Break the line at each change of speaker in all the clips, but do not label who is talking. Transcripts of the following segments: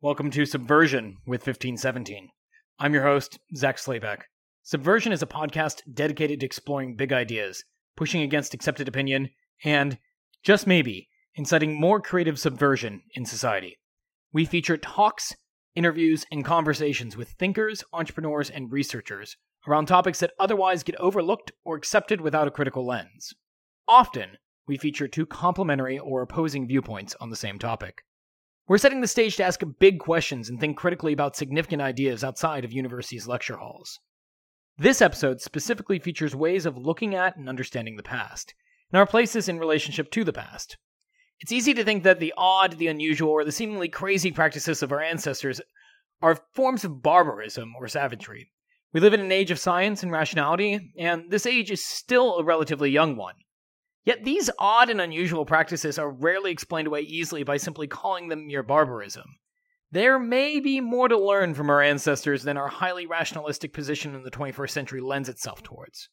Welcome to Subversion with 1517. I'm your host, Zach Slayback. Subversion is a podcast dedicated to exploring big ideas, pushing against accepted opinion, and, just maybe, inciting more creative subversion in society. We feature talks, interviews, and conversations with thinkers, entrepreneurs, and researchers around topics that otherwise get overlooked or accepted without a critical lens. Often, we feature two complementary or opposing viewpoints on the same topic. We're setting the stage to ask big questions and think critically about significant ideas outside of universities' lecture halls. This episode specifically features ways of looking at and understanding the past, and our places in relationship to the past. It's easy to think that the odd, the unusual, or the seemingly crazy practices of our ancestors are forms of barbarism or savagery. We live in an age of science and rationality, and this age is still a relatively young one. Yet these odd and unusual practices are rarely explained away easily by simply calling them mere barbarism. There may be more to learn from our ancestors than our highly rationalistic position in the 21st century lends itself towards.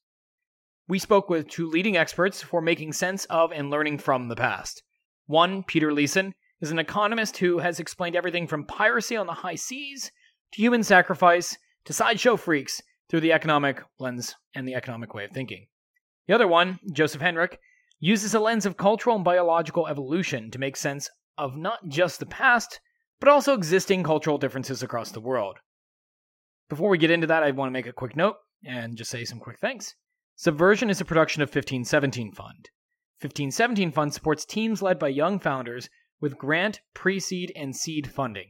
We spoke with two leading experts for making sense of and learning from the past. One, Peter Leeson, is an economist who has explained everything from piracy on the high seas to human sacrifice to sideshow freaks through the economic lens and the economic way of thinking. The other one, Joseph Henrich, uses a lens of cultural and biological evolution to make sense of not just the past, but also existing cultural differences across the world. Before we get into that, I want to make a quick note and just say some quick thanks. Subversion is a production of 1517 Fund. 1517 Fund supports teams led by young founders with grant, pre seed, and seed funding.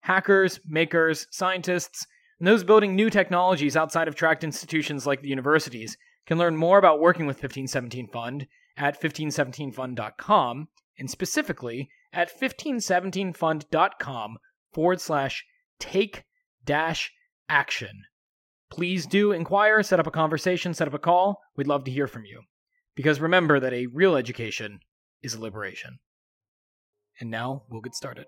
Hackers, makers, scientists, and those building new technologies outside of tracked institutions like the universities can learn more about working with 1517 Fund at 1517fund.com and specifically at 1517fund.com forward slash take dash action. Please do inquire, set up a conversation, set up a call. We'd love to hear from you. Because remember that a real education is a liberation. And now we'll get started.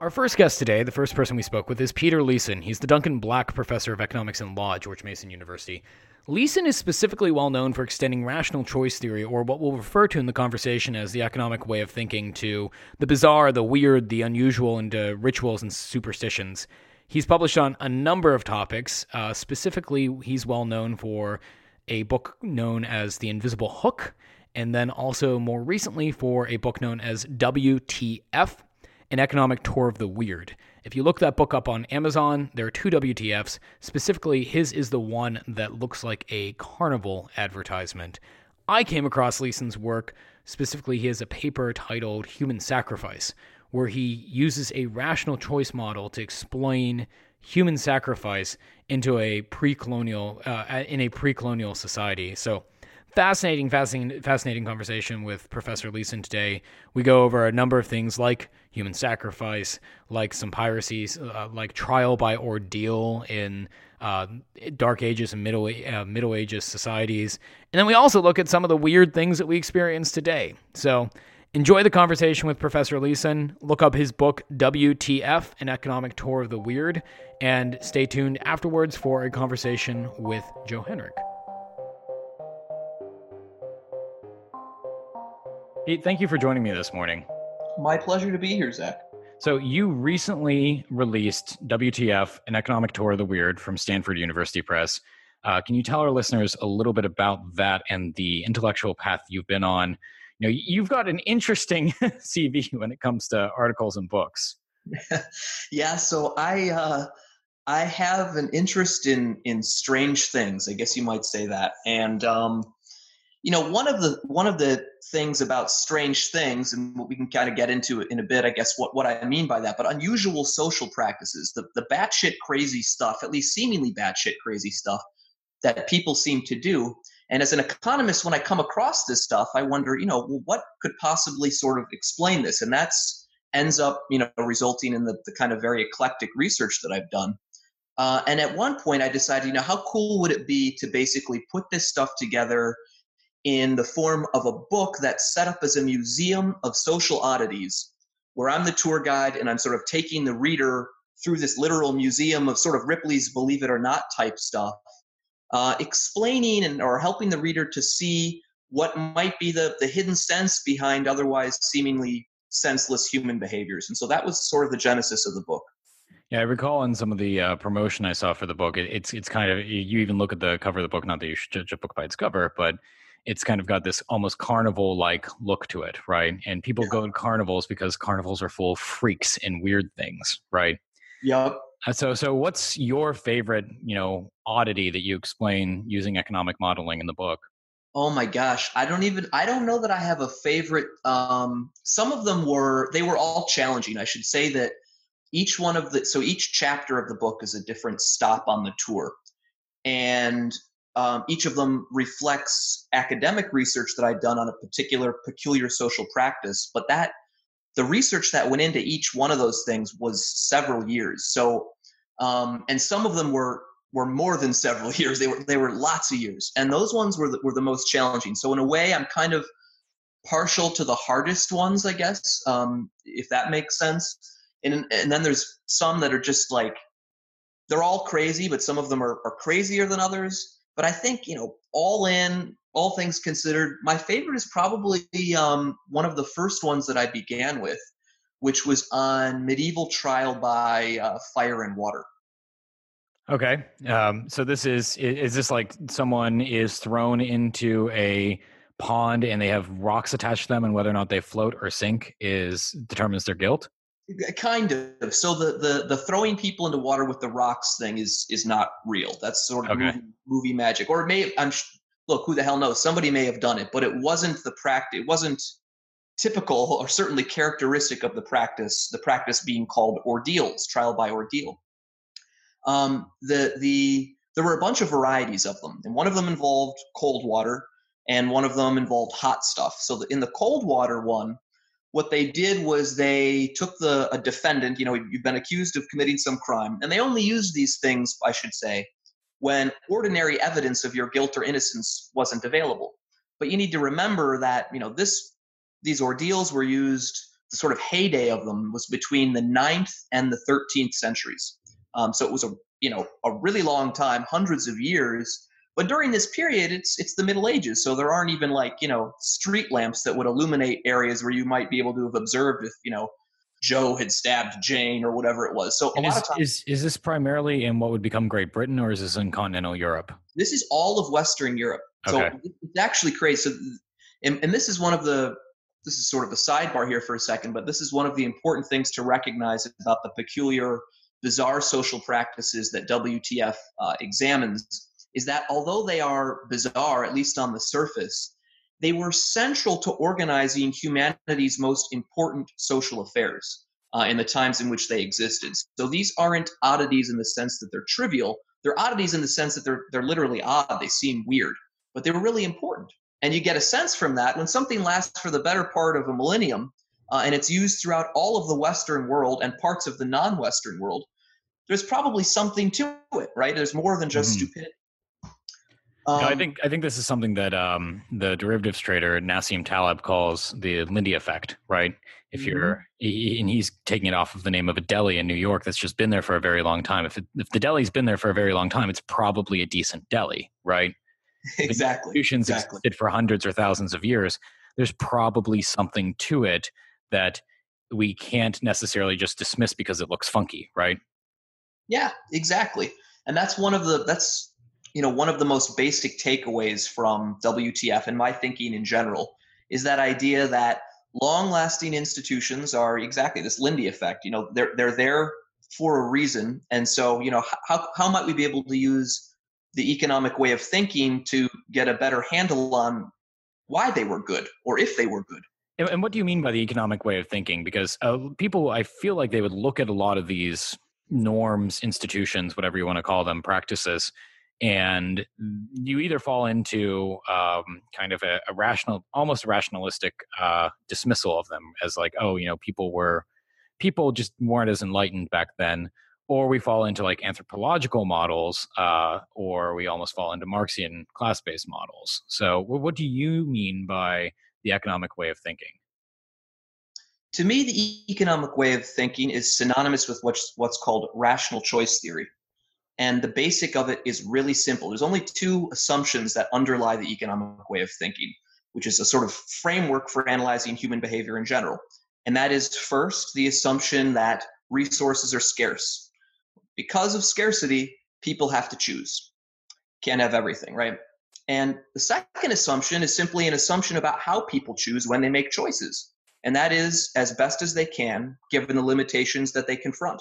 Our first guest today, the first person we spoke with, is Peter Leeson. He's the Duncan Black Professor of Economics and Law at George Mason University. Leeson is specifically well known for extending rational choice theory, or what we'll refer to in the conversation as the economic way of thinking, to the bizarre, the weird, the unusual, and uh, rituals and superstitions. He's published on a number of topics. Uh, specifically, he's well known for a book known as The Invisible Hook, and then also more recently for a book known as WTF an Economic Tour of the Weird. If you look that book up on Amazon, there are two WTFs. Specifically, his is the one that looks like a carnival advertisement. I came across Leeson's work. Specifically, he has a paper titled Human Sacrifice, where he uses a rational choice model to explain human sacrifice into a pre-colonial uh, in a pre-colonial society. So fascinating, fascinating, fascinating conversation with Professor Leeson today. We go over a number of things like human sacrifice, like some piracies, uh, like trial by ordeal in uh, Dark Ages and Middle uh, Middle Ages societies, and then we also look at some of the weird things that we experience today. So. Enjoy the conversation with Professor Leeson. Look up his book, WTF An Economic Tour of the Weird, and stay tuned afterwards for a conversation with Joe Henrich. Pete, thank you for joining me this morning.
My pleasure to be here, Zach.
So, you recently released WTF, an economic tour of the weird from Stanford University Press. Uh, can you tell our listeners a little bit about that and the intellectual path you've been on? You know, you've got an interesting CV when it comes to articles and books.
yeah, so I uh, I have an interest in in strange things. I guess you might say that, and um, you know one of the one of the things about strange things and what we can kind of get into in a bit i guess what, what i mean by that but unusual social practices the, the batshit crazy stuff at least seemingly batshit crazy stuff that people seem to do. And as an economist when i come across this stuff i wonder you know well, what could possibly sort of explain this? And that's ends up you know resulting in the, the kind of very eclectic research that i've done. Uh, and at one point i decided you know how cool would it be to basically put this stuff together in the form of a book that's set up as a museum of social oddities, where I'm the tour guide and I'm sort of taking the reader through this literal museum of sort of Ripley's believe it or not type stuff, uh, explaining and or helping the reader to see what might be the, the hidden sense behind otherwise seemingly senseless human behaviors. And so that was sort of the genesis of the book.
Yeah, I recall in some of the uh, promotion I saw for the book, it, it's it's kind of you even look at the cover of the book. Not that you should judge a book by its cover, but it's kind of got this almost carnival like look to it, right? And people yeah. go to carnivals because carnivals are full of freaks and weird things, right?
Yep.
Uh, so, so what's your favorite, you know, oddity that you explain using economic modeling in the book?
Oh my gosh, I don't even I don't know that I have a favorite. Um, some of them were they were all challenging. I should say that each one of the so each chapter of the book is a different stop on the tour, and um, each of them reflects academic research that I'd done on a particular peculiar social practice. But that the research that went into each one of those things was several years. So, um, and some of them were were more than several years. They were they were lots of years, and those ones were the, were the most challenging. So in a way, I'm kind of partial to the hardest ones, I guess, um, if that makes sense. And and then there's some that are just like they're all crazy, but some of them are, are crazier than others. But I think you know, all in, all things considered, my favorite is probably um, one of the first ones that I began with, which was on medieval trial by uh, fire and water.
Okay. Um, so this is is this like someone is thrown into a pond and they have rocks attached to them, and whether or not they float or sink is determines their guilt.
Kind of. So the the the throwing people into water with the rocks thing is is not real. That's sort of okay. movie, movie, magic, or it may. I'm look. Who the hell knows? Somebody may have done it, but it wasn't the practice. It wasn't typical or certainly characteristic of the practice. The practice being called ordeals, trial by ordeal um, the the there were a bunch of varieties of them, and one of them involved cold water, and one of them involved hot stuff. So the, in the cold water one, what they did was they took the a defendant, you know, you've been accused of committing some crime, and they only used these things, I should say, when ordinary evidence of your guilt or innocence wasn't available. But you need to remember that you know this these ordeals were used. The sort of heyday of them was between the 9th and the 13th centuries. Um, so it was a you know a really long time, hundreds of years. But during this period, it's it's the Middle Ages, so there aren't even like you know street lamps that would illuminate areas where you might be able to have observed if you know Joe had stabbed Jane or whatever it was. So
a
lot
is,
of times,
is is this primarily in what would become Great Britain, or is this in continental Europe?
This is all of Western Europe. Okay. So it's actually crazy. So, and, and this is one of the this is sort of a sidebar here for a second, but this is one of the important things to recognize about the peculiar bizarre social practices that WTF uh, examines is that although they are bizarre, at least on the surface, they were central to organizing humanity's most important social affairs uh, in the times in which they existed. So these aren't oddities in the sense that they're trivial. They're oddities in the sense that they're they're literally odd. They seem weird, but they were really important. And you get a sense from that when something lasts for the better part of a millennium, uh, and it's used throughout all of the Western world and parts of the non-Western world, there's probably something to it, right? There's more than just mm-hmm. stupidity.
Um, I think I think this is something that um, the derivatives trader Nassim Taleb calls the Lindy effect, right? If you're mm-hmm. he, and he's taking it off of the name of a deli in New York that's just been there for a very long time. If it, if the deli's been there for a very long time, it's probably a decent deli, right?
Exactly.
Institutions
exactly.
existed for hundreds or thousands of years. There's probably something to it that we can't necessarily just dismiss because it looks funky, right?
Yeah, exactly. And that's one of the that's you know one of the most basic takeaways from WTF and my thinking in general is that idea that long-lasting institutions are exactly this Lindy effect. You know, they're they're there for a reason, and so you know how how might we be able to use the economic way of thinking to get a better handle on why they were good or if they were good.
And what do you mean by the economic way of thinking? Because uh, people, I feel like they would look at a lot of these norms, institutions, whatever you want to call them, practices, and you either fall into um, kind of a, a, rational, almost rationalistic uh, dismissal of them as like, oh, you know, people were people just weren't as enlightened back then, or we fall into like anthropological models, uh, or we almost fall into Marxian class-based models. So, what do you mean by the economic way of thinking?
To me, the economic way of thinking is synonymous with what's, what's called rational choice theory. And the basic of it is really simple. There's only two assumptions that underlie the economic way of thinking, which is a sort of framework for analyzing human behavior in general. And that is first, the assumption that resources are scarce. Because of scarcity, people have to choose. Can't have everything, right? And the second assumption is simply an assumption about how people choose when they make choices. And that is as best as they can, given the limitations that they confront.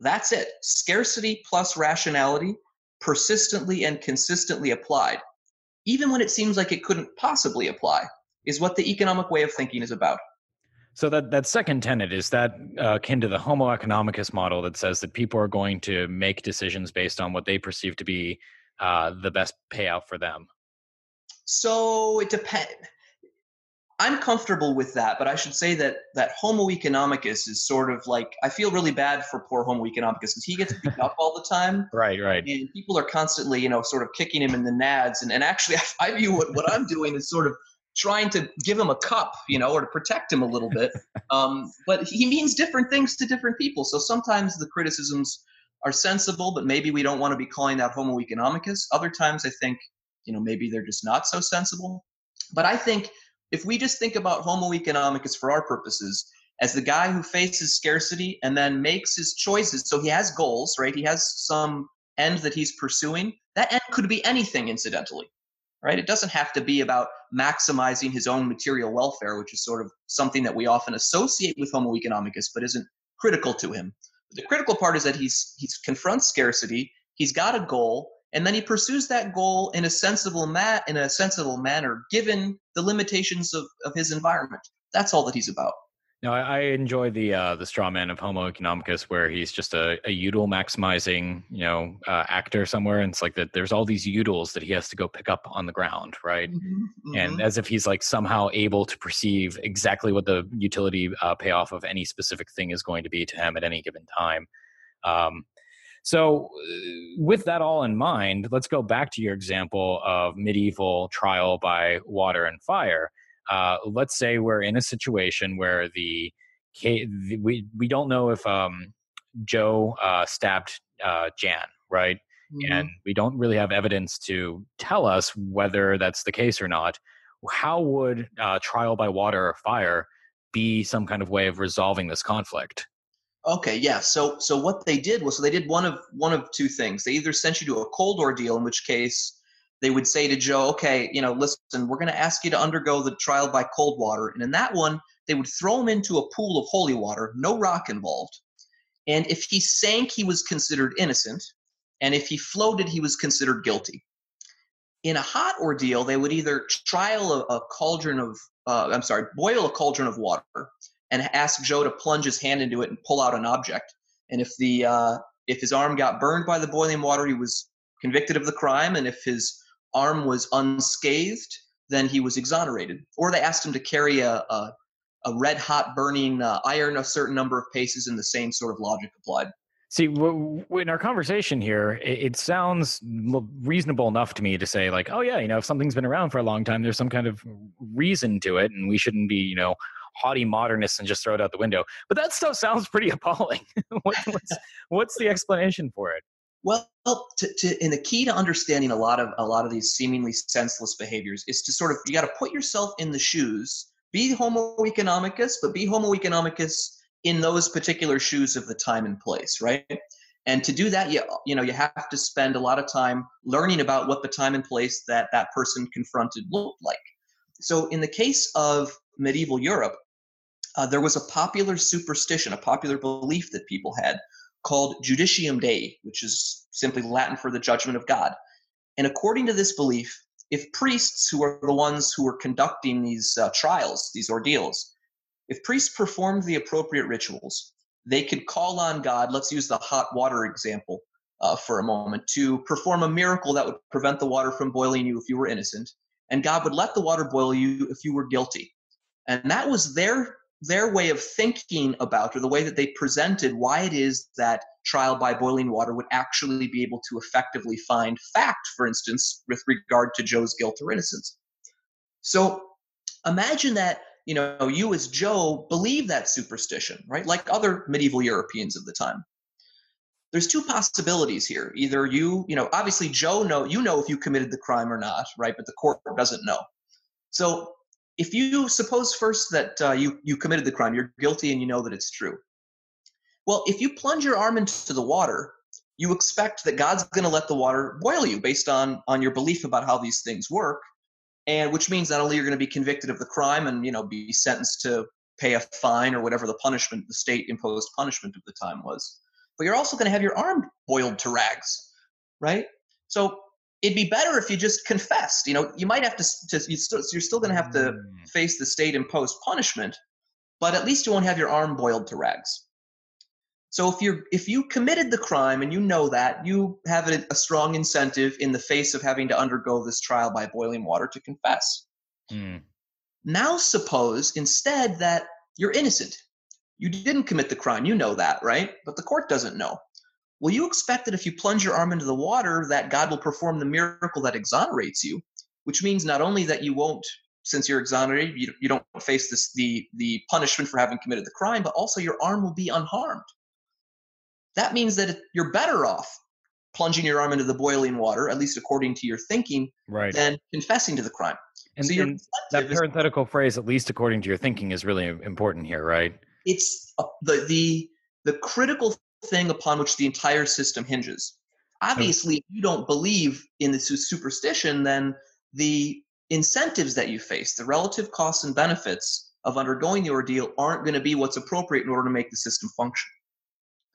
That's it. Scarcity plus rationality, persistently and consistently applied, even when it seems like it couldn't possibly apply, is what the economic way of thinking is about.
So that that second tenet is that uh, akin to the Homo economicus model that says that people are going to make decisions based on what they perceive to be uh, the best payout for them.
So it depends. I'm comfortable with that, but I should say that that Homo economicus is sort of like I feel really bad for poor Homo economicus because he gets beat up all the time.
Right, right.
And people are constantly, you know, sort of kicking him in the nads. And, and actually, I, I view what, what I'm doing is sort of trying to give him a cup, you know, or to protect him a little bit. Um, but he means different things to different people. So sometimes the criticisms are sensible, but maybe we don't want to be calling that Homo economicus. Other times I think, you know, maybe they're just not so sensible. But I think if we just think about Homo economicus for our purposes as the guy who faces scarcity and then makes his choices, so he has goals, right? He has some end that he's pursuing. That end could be anything, incidentally right? It doesn't have to be about maximizing his own material welfare, which is sort of something that we often associate with Homo economicus, but isn't critical to him. The critical part is that he's he's confronts scarcity, he's got a goal, and then he pursues that goal in a sensible ma- in a sensible manner, given the limitations of, of his environment. That's all that he's about.
No, I, I enjoy the uh, the straw man of Homo economicus, where he's just a, a util maximizing, you know, uh, actor somewhere, and it's like that. There's all these utils that he has to go pick up on the ground, right? Mm-hmm, mm-hmm. And as if he's like somehow able to perceive exactly what the utility uh, payoff of any specific thing is going to be to him at any given time. Um, so, uh, with that all in mind, let's go back to your example of medieval trial by water and fire uh, let's say we're in a situation where the, the we we don't know if um, Joe uh, stabbed uh, Jan, right? Mm-hmm. And we don't really have evidence to tell us whether that's the case or not. How would uh, trial by water or fire be some kind of way of resolving this conflict?
Okay, yeah. So so what they did was so they did one of one of two things. They either sent you to a cold ordeal, in which case they would say to Joe, okay, you know, listen, we're going to ask you to undergo the trial by cold water. And in that one, they would throw him into a pool of holy water, no rock involved. And if he sank, he was considered innocent. And if he floated, he was considered guilty. In a hot ordeal, they would either trial a, a cauldron of, uh, I'm sorry, boil a cauldron of water and ask Joe to plunge his hand into it and pull out an object. And if the uh, if his arm got burned by the boiling water, he was convicted of the crime. And if his arm was unscathed, then he was exonerated. Or they asked him to carry a, a, a red hot burning uh, iron a certain number of paces, and the same sort of logic applied.
See, in our conversation here, it sounds reasonable enough to me to say, like, oh, yeah, you know, if something's been around for a long time, there's some kind of reason to it, and we shouldn't be, you know, haughty modernists and just throw it out the window. But that stuff sounds pretty appalling. what's, what's the explanation for it?
Well, to, to, and the key to understanding a lot of a lot of these seemingly senseless behaviors is to sort of you got to put yourself in the shoes, be Homo economicus, but be Homo economicus in those particular shoes of the time and place, right? And to do that, you you know you have to spend a lot of time learning about what the time and place that that person confronted looked like. So, in the case of medieval Europe, uh, there was a popular superstition, a popular belief that people had called Judicium Dei, which is simply Latin for the judgment of God. And according to this belief, if priests, who are the ones who are conducting these uh, trials, these ordeals, if priests performed the appropriate rituals, they could call on God. Let's use the hot water example uh, for a moment to perform a miracle that would prevent the water from boiling you if you were innocent. And God would let the water boil you if you were guilty. And that was their their way of thinking about or the way that they presented why it is that trial by boiling water would actually be able to effectively find fact, for instance, with regard to Joe's guilt or innocence. So imagine that you know you as joe believe that superstition right? Like other medieval europeans of the time. There's two possibilities here. Either you you know obviously joe know you know if you committed the crime or not right? But the court doesn't know. So if you suppose first that uh, you you committed the crime you're guilty and you know that it's true. Well if you plunge your arm into the water you expect that god's going to let the water boil you based on on your belief about how these things work and which means not only you're going to be convicted of the crime and you know be sentenced to pay a fine or whatever the punishment the state imposed punishment of the time was but you're also going to have your arm boiled to rags right? So it'd be better if you just confessed you know you might have to, to you still, you're still going to have to mm. face the state imposed punishment but at least you won't have your arm boiled to rags so if you're if you committed the crime and you know that, you have a, a strong incentive in the face of having to undergo this trial by boiling water to confess. Mm. Now suppose instead that you're innocent. You didn't commit the crime, you know that, right? But the court doesn't know. Will you expect that if you plunge your arm into the water that God will perform the miracle that exonerates you, which means not only that you won't since you're exonerated, you, you don't face this the the punishment for having committed the crime, but also your arm will be unharmed that means that you're better off plunging your arm into the boiling water, at least according to your thinking,
right.
than confessing to the crime.
And, so and that parenthetical is, phrase, at least according to your thinking, is really important here, right?
It's uh, the the the critical thing upon which the entire system hinges. Obviously, if you don't believe in this superstition, then the incentives that you face, the relative costs and benefits of undergoing the ordeal, aren't going to be what's appropriate in order to make the system function.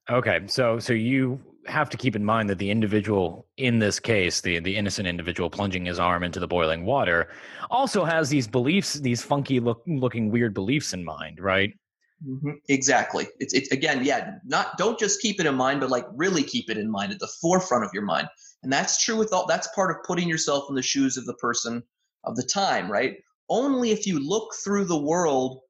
Okay, so so you have to keep in mind that the individual in this case, the the innocent individual plunging his arm into the boiling water, also has these beliefs, these funky look, looking weird beliefs in mind, right?
Mm-hmm. Exactly. It's it's again, yeah. Not don't just keep it in mind, but like really keep it in mind at the forefront of your mind. And that's true with all. That's part of putting yourself in the shoes of the person of the time, right? Only if you look through the world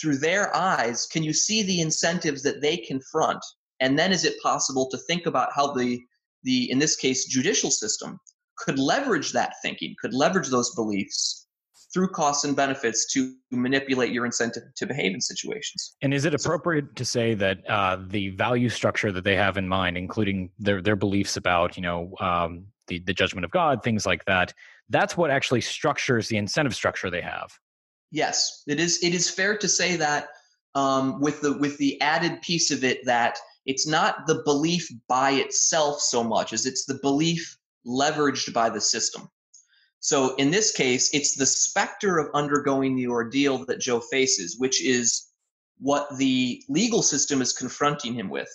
through their eyes can you see the incentives that they confront and then is it possible to think about how the the in this case judicial system could leverage that thinking, could leverage those beliefs through costs and benefits to manipulate your incentive to behave in situations.
And is it appropriate to say that uh, the value structure that they have in mind, including their their beliefs about you know um, the the judgment of God, things like that, that's what actually structures the incentive structure they have?
Yes, it is. It is fair to say that um, with the with the added piece of it that it's not the belief by itself so much as it's the belief leveraged by the system. So in this case, it's the specter of undergoing the ordeal that Joe faces, which is what the legal system is confronting him with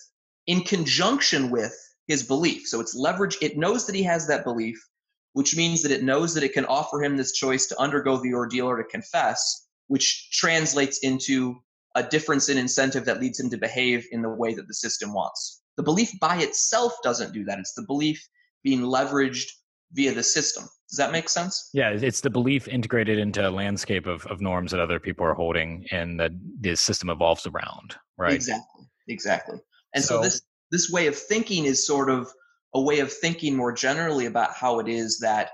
in conjunction with his belief. So it's leverage, it knows that he has that belief, which means that it knows that it can offer him this choice to undergo the ordeal or to confess, which translates into a difference in incentive that leads him to behave in the way that the system wants. The belief by itself doesn't do that. It's the belief being leveraged via the system. Does that make sense?
Yeah, it's the belief integrated into a landscape of, of norms that other people are holding and that the system evolves around, right?
Exactly. Exactly. And so, so this this way of thinking is sort of a way of thinking more generally about how it is that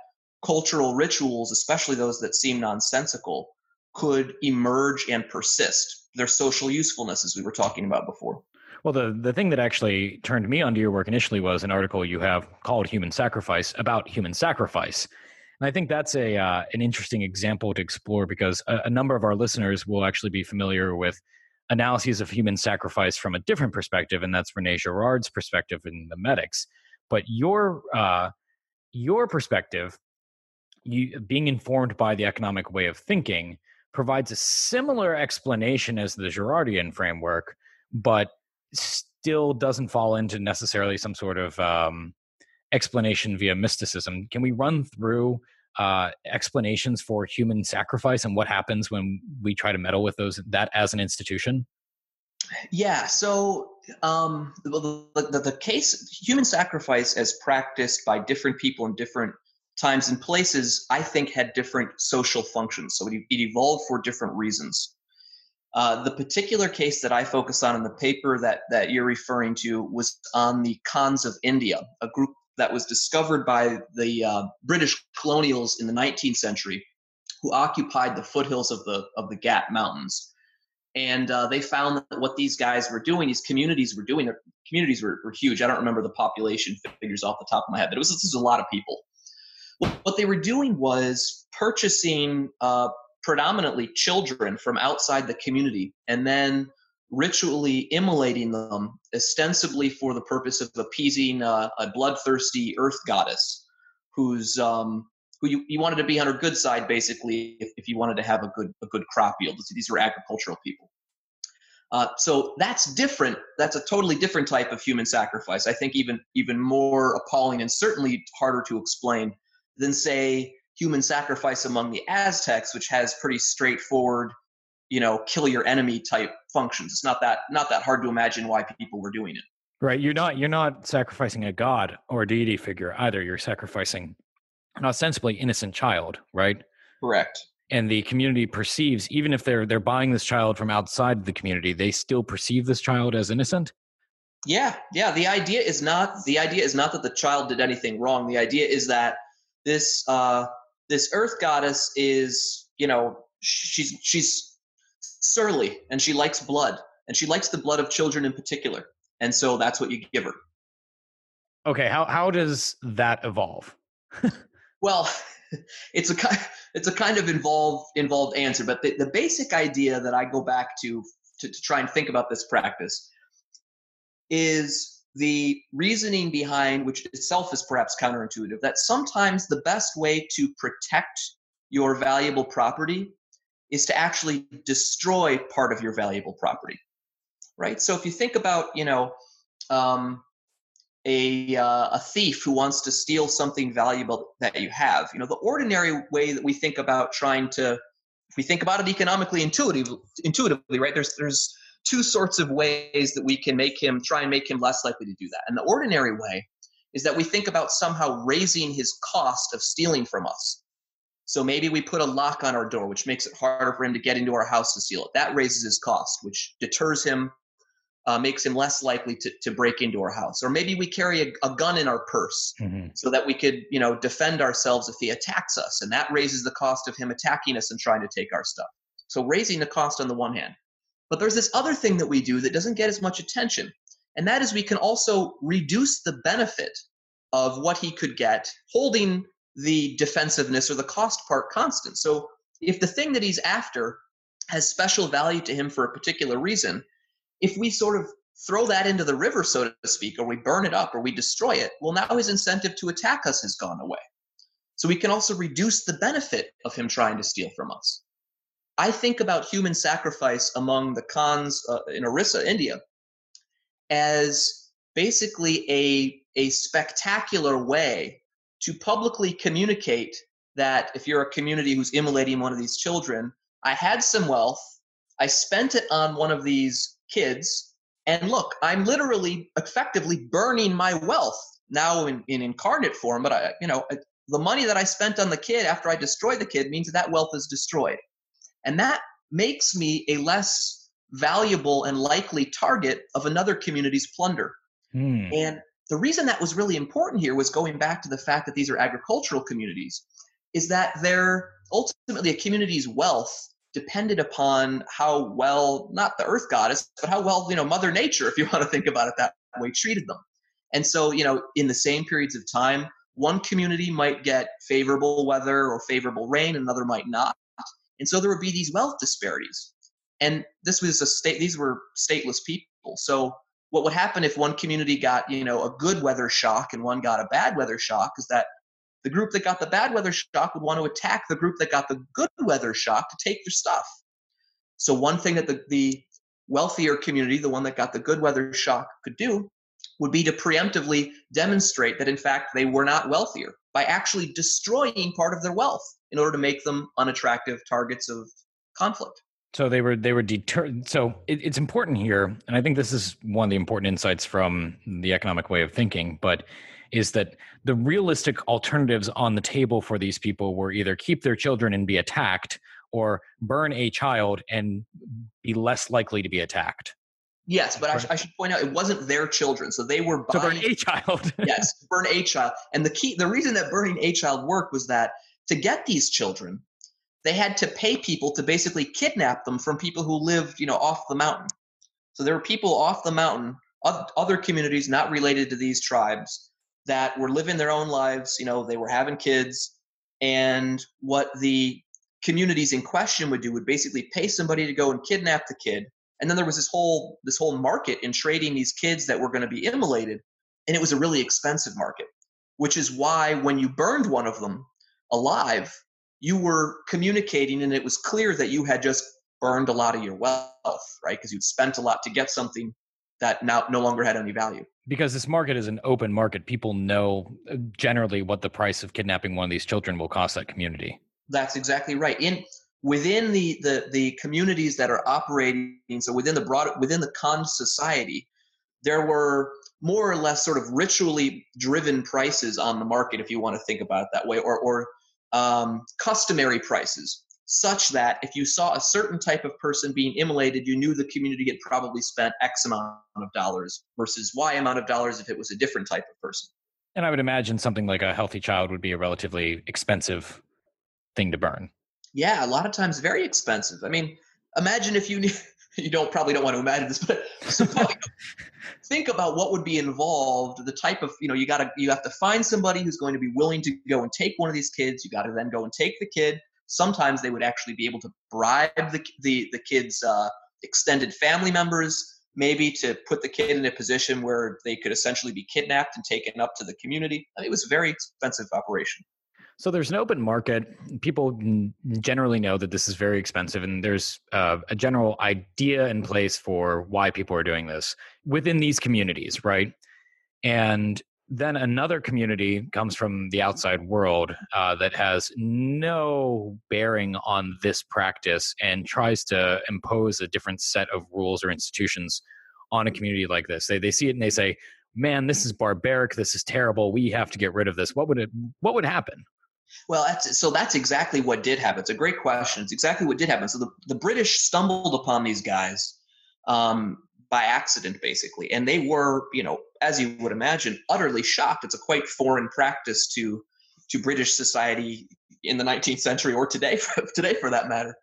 cultural rituals, especially those that seem nonsensical, could emerge and persist their social usefulness as we were talking about before
well the, the thing that actually turned me onto your work initially was an article you have called human sacrifice about human sacrifice and i think that's a uh, an interesting example to explore because a, a number of our listeners will actually be familiar with analyses of human sacrifice from a different perspective and that's rene girard's perspective in the medics. But your uh, your perspective you being informed by the economic way of thinking provides a similar explanation as the Girardian framework, but still doesn't fall into necessarily some sort of um, explanation via mysticism. Can we run through uh, explanations for human sacrifice and what happens when we try to meddle with those that as an institution?
Yeah. So um, the, the, the case human sacrifice as practiced by different people in different times and places, I think, had different social functions. So it, it evolved for different reasons. Uh, the particular case that I focus on in the paper that, that you're referring to was on the Khonds of India, a group that was discovered by the uh, British colonials in the 19th century who occupied the foothills of the of the Ghat Mountains, and uh, they found that what these guys were doing, these communities were doing, their communities were, were huge. I don't remember the population figures off the top of my head, but it was this a lot of people. What they were doing was purchasing uh, predominantly children from outside the community and then ritually immolating them, ostensibly for the purpose of appeasing uh, a bloodthirsty earth goddess who's um, who you, you wanted to be on her good side, basically, if, if you wanted to have a good a good crop yield. These were agricultural people. Uh, so that's different. That's a totally different type of human sacrifice. I think even even more appalling and certainly harder to explain than say human sacrifice among the Aztecs, which has pretty straightforward, you know, kill your enemy type functions. It's not that not that hard to imagine why people were doing it.
Right. You're not you're not sacrificing a god or a deity figure either. You're sacrificing an ostensibly innocent child, right?
Correct.
And the community perceives, even if they're they're buying this child from outside the community, they still perceive this child as innocent.
Yeah, yeah. The idea is not the idea is not that the child did anything wrong. The idea is that this uh, this earth goddess is, you know, she's she's surly and she likes blood and she likes the blood of children in particular, and so that's what you give her.
Okay, how how does that evolve?
Well, it's a it's a kind of involved involved answer, but the, the basic idea that I go back to, to to try and think about this practice is the reasoning behind which itself is perhaps counterintuitive that sometimes the best way to protect your valuable property is to actually destroy part of your valuable property right so if you think about you know um, a, uh, a thief who wants to steal something valuable that you have. You know, the ordinary way that we think about trying to, if we think about it economically intuitively, intuitively, right? There's there's two sorts of ways that we can make him try and make him less likely to do that. And the ordinary way is that we think about somehow raising his cost of stealing from us. So maybe we put a lock on our door, which makes it harder for him to get into our house to steal it. That raises his cost, which deters him uh, makes him less likely to, to break into our house. Or maybe we carry a, a gun in our purse mm-hmm. so that we could, you know, defend ourselves if he attacks us. And that raises the cost of him attacking us and trying to take our stuff. So raising the cost on the one hand. But there's this other thing that we do that doesn't get as much attention. And that is we can also reduce the benefit of what he could get, holding the defensiveness or the cost part constant. So if the thing that he's after has special value to him for a particular reason, if we sort of throw that into the river, so to speak, or we burn it up or we destroy it, well, now his incentive to attack us has gone away. So we can also reduce the benefit of him trying to steal from us. I think about human sacrifice among the Khonds uh, in Orissa, India, as basically a, a spectacular way to publicly communicate that if you're a community who's immolating one of these children, I had some wealth, I spent it on one of these kids. And look, I'm literally effectively burning my wealth now in, in incarnate form, but I, you know, the money that I spent on the kid after I destroy the kid means that, that wealth is destroyed. And that makes me a less valuable and likely target of another community's plunder. Hmm. And the reason that was really important here was going back to the fact that these are agricultural communities, is that they're ultimately a community's wealth depended upon how well not the earth goddess but how well you know mother nature if you want to think about it that way treated them. And so you know in the same periods of time one community might get favorable weather or favorable rain another might not. And so there would be these wealth disparities. And this was a state these were stateless people. So what would happen if one community got you know a good weather shock and one got a bad weather shock is that the group that got the bad weather shock would want to attack the group that got the good weather shock to take their stuff. So, one thing that the, the wealthier community, the one that got the good weather shock, could do would be to preemptively demonstrate that, in fact, they were not wealthier by actually destroying part of their wealth in order to make them unattractive targets of conflict.
So they were they were deterred. So it, it's important here, and I think this is one of the important insights from the economic way of thinking. But is that the realistic alternatives on the table for these people were either keep their children and be attacked or burn a child and be less likely to be attacked.
Yes, but I, sh- I, should point out it wasn't their children, so they were
buying, to burn a child.
yes, burn a child, and the key, the reason that burning a child worked was that to get these children, they had to pay people to basically kidnap them from people who lived, you know, off the mountain. So there were people off the mountain, other communities not related to these tribes, that were living their own lives. You know, they were having kids, and what the communities in question would do would basically pay somebody to go and kidnap the kid. And then there was this whole this whole market in trading these kids that were going to be immolated, and it was a really expensive market. Which is why when you burned one of them alive, you were communicating, and it was clear that you had just burned a lot of your wealth, right? Because you'd spent a lot to get something that now no longer had any value.
Because this market is an open market, people know uh, generally what the price of kidnapping one of these children will cost that community.
That's exactly right. In within the the the communities that are operating, so within the broad within the Khond society, there were more or less sort of ritually driven prices on the market, if you want to think about it that way, or or um, customary prices such that if you saw a certain type of person being immolated, you knew the community had probably spent X amount of dollars versus Y amount of dollars if it was a different type of person.
And I would imagine something like a healthy child would be a relatively expensive thing to burn.
Yeah, a lot of times very expensive. I mean, imagine if you you don't probably don't want to imagine this, but suppose, think about what would be involved. The type of you know you got to you have to find somebody who's going to be willing to go and take one of these kids. You got to then go and take the kid sometimes they would actually be able to bribe the the, the kid's uh, extended family members maybe to put the kid in a position where they could essentially be kidnapped and taken up to the community I mean, it was a very expensive operation
so there's an open market. People generally know that this is very expensive, and there's uh, a general idea in place for why people are doing this within these communities, right? And then another community comes from the outside world uh, that has no bearing on this practice and tries to impose a different set of rules or institutions on a community like this. They they see it and they say, "Man, this is barbaric. This is terrible. We have to get rid of this." What would it? What would happen?
Well, that's, so that's exactly what did happen. It's a great question. It's exactly what did happen. So the, the British stumbled upon these guys um, by accident, basically. And they were, you know, as you would imagine, utterly shocked. It's a quite foreign practice to to British society in the 19th century or today, for, today for that matter.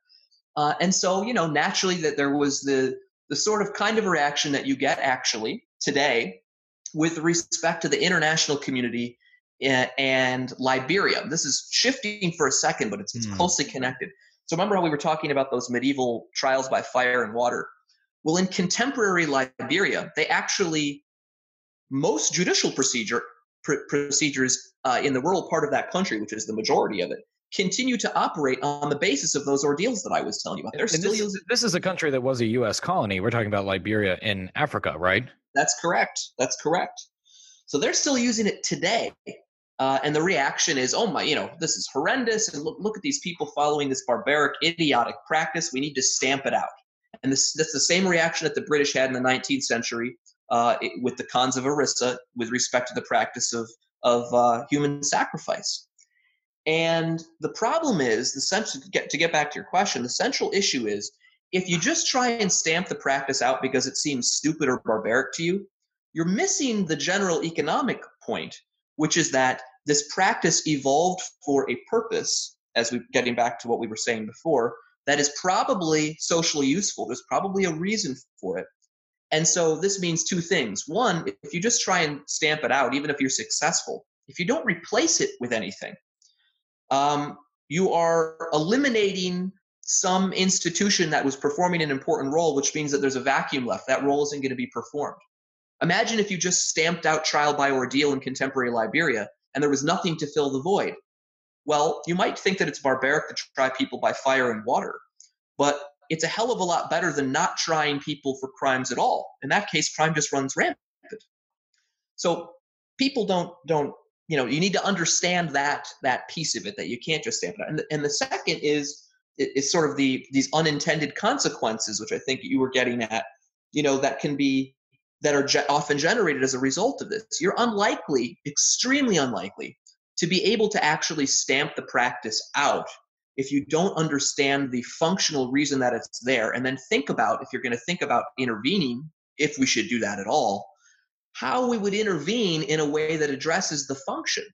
Uh, and so, you know, naturally, that there was the the sort of kind of reaction that you get actually today with respect to the international community and Liberia. This is shifting for a second, but it's, it's mm. closely connected. So remember how we were talking about those medieval trials by fire and water? Well, in contemporary Liberia, they actually, most judicial procedure pr- procedures uh, in the rural part of that country, which is the majority of it, continue to operate on the basis of those ordeals that I was telling you about.
They're still this, using- this is a country that was a U.S. colony. We're talking about Liberia in Africa, right?
That's correct. That's correct. So they're still using it today. Uh, and the reaction is, oh my, you know, this is horrendous. And look, look at these people following this barbaric, idiotic practice. We need to stamp it out. And this, that's the same reaction that the British had in the 19th century uh, it, with the Khonds of Orissa with respect to the practice of, of uh, human sacrifice. And the problem is, the central, to get, to get back to your question, the central issue is if you just try and stamp the practice out because it seems stupid or barbaric to you, you're missing the general economic point, which is that this practice evolved for a purpose, as we're getting back to what we were saying before, that is probably socially useful. There's probably a reason for it. And so this means two things. One, if you just try and stamp it out, even if you're successful, if you don't replace it with anything, um, you are eliminating some institution that was performing an important role, which means that there's a vacuum left. That role isn't going to be performed. Imagine if you just stamped out trial by ordeal in contemporary Liberia and there was nothing to fill the void. Well, you might think that it's barbaric to try people by fire and water, but it's a hell of a lot better than not trying people for crimes at all. In that case, crime just runs rampant. So people don't don't you know you need to understand that that piece of it that you can't just stamp it out. And the, and the second is is sort of the these unintended consequences, which I think you were getting at. You know that can be that are ge- often generated as a result of this. You're unlikely, extremely unlikely, to be able to actually stamp the practice out if you don't understand the functional reason that it's there and then think about if you're going to think about intervening if we should do that at all how we would intervene in a way that addresses the function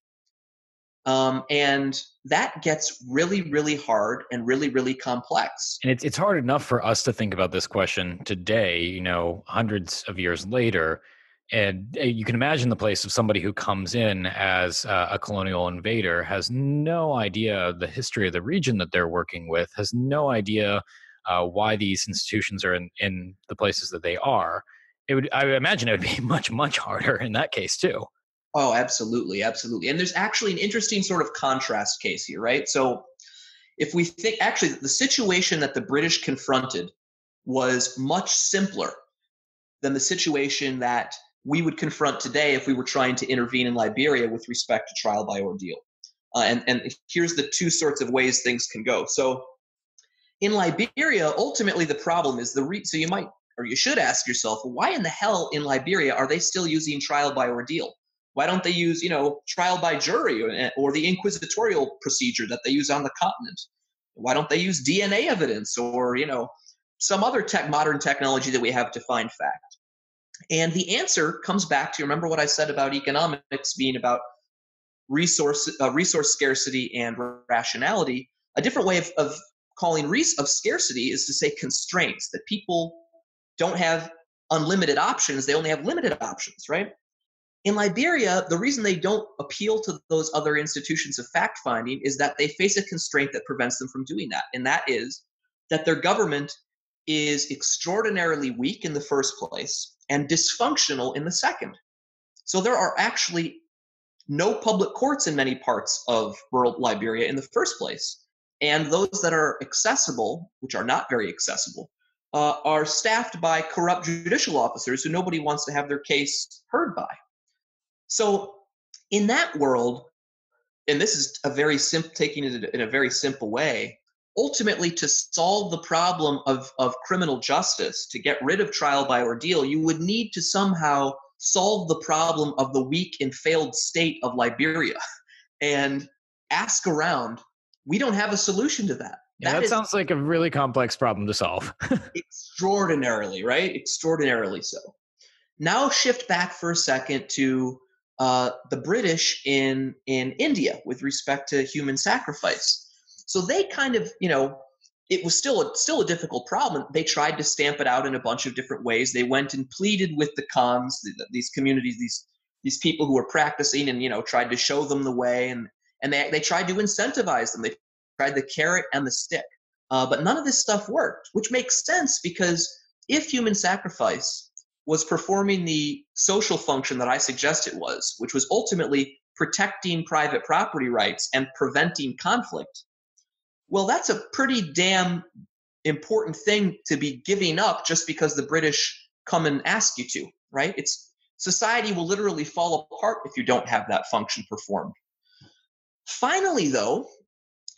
Um, and that gets really, really hard and really, really complex.
And it's, it's hard enough for us to think about this question today, you know, hundreds of years later. And uh, you can imagine the place of somebody who comes in as a colonial invader, has no idea the history of the region that they're working with, has no idea uh, why these institutions are in, in the places that they are. It would, I would imagine, it would be much, much harder in that case too.
Oh, absolutely, absolutely. And there's actually an interesting sort of contrast case here, right? So if we think actually the situation that the British confronted was much simpler than the situation that we would confront today if we were trying to intervene in Liberia with respect to trial by ordeal. Uh, and, and here's the two sorts of ways things can go. So in Liberia, ultimately the problem is the re- so you might or you should ask yourself, why in the hell in Liberia are they still using trial by ordeal? Why don't they use, you know, trial by jury or, or the inquisitorial procedure that they use on the continent? Why don't they use DNA evidence or, you know, some other tech, modern technology that we have to find fact? And the answer comes back to remember what I said about economics being about resource uh, resource scarcity and rationality. A different way of, of calling res- of scarcity is to say constraints that people don't have unlimited options; they only have limited options, right? In Liberia, the reason they don't appeal to those other institutions of fact finding is that they face a constraint that prevents them from doing that. And that is that their government is extraordinarily weak in the first place and dysfunctional in the second. So there are actually no public courts in many parts of rural Liberia in the first place. And those that are accessible, which are not very accessible, uh, are staffed by corrupt judicial officers who nobody wants to have their case heard by. So in that world, and this is a very simple taking it in a very simple way, ultimately to solve the problem of, of criminal justice, to get rid of trial by ordeal, you would need to somehow solve the problem of the weak and failed state of Liberia and ask around. We don't have a solution to that.
Yeah, that, that sounds like a really complex problem to solve.
extraordinarily, right? Extraordinarily so. Now shift back for a second to uh, the British in in India with respect to human sacrifice. So they kind of, you know, it was still a, still a difficult problem. They tried to stamp it out in a bunch of different ways. They went and pleaded with the Khonds, these communities, these these people who were practicing, and you know, tried to show them the way, and and they they tried to incentivize them. They tried the carrot and the stick, uh, but none of this stuff worked, which makes sense because if human sacrifice was performing the social function that I suggest it was, which was ultimately protecting private property rights and preventing conflict. Well, that's a pretty damn important thing to be giving up just because the British come and ask you to, right? It's society will literally fall apart if you don't have that function performed. Finally, though,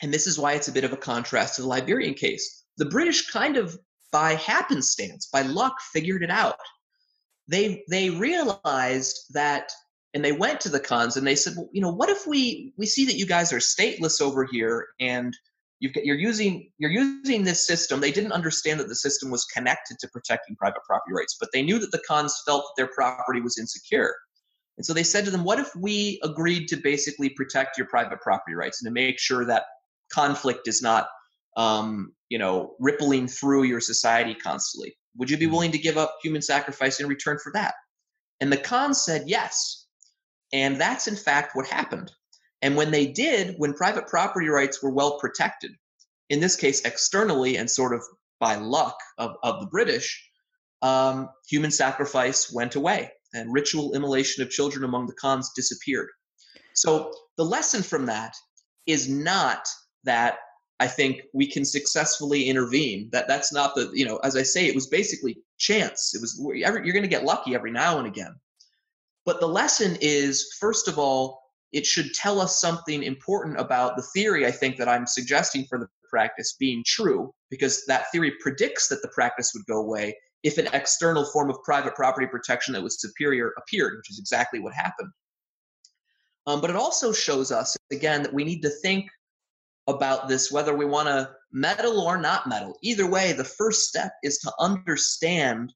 and this is why it's a bit of a contrast to the Liberian case, the British kind of by happenstance, by luck, figured it out they they realized that and they went to the Khonds and they said well you know what if we we see that you guys are stateless over here and you've got, you're using you're using this system. They didn't understand that the system was connected to protecting private property rights but they knew that the Khonds felt that their property was insecure. And so they said to them what if we agreed to basically protect your private property rights and to make sure that conflict is not um, you know rippling through your society constantly would you be mm-hmm. willing to give up human sacrifice in return for that? And the Khonds said yes. And that's in fact what happened. And when they did, when private property rights were well protected, in this case externally and sort of by luck of, of the British, um, human sacrifice went away and ritual immolation of children among the Khonds disappeared. So the lesson from that is not that I think we can successfully intervene. That that's not the you know as I say it was basically chance. It was you're going to get lucky every now and again. But the lesson is first of all it should tell us something important about the theory I think that I'm suggesting for the practice being true because that theory predicts that the practice would go away if an external form of private property protection that was superior appeared, which is exactly what happened. Um, but it also shows us again that we need to think about this, whether we want to meddle or not meddle. Either way, the first step is to understand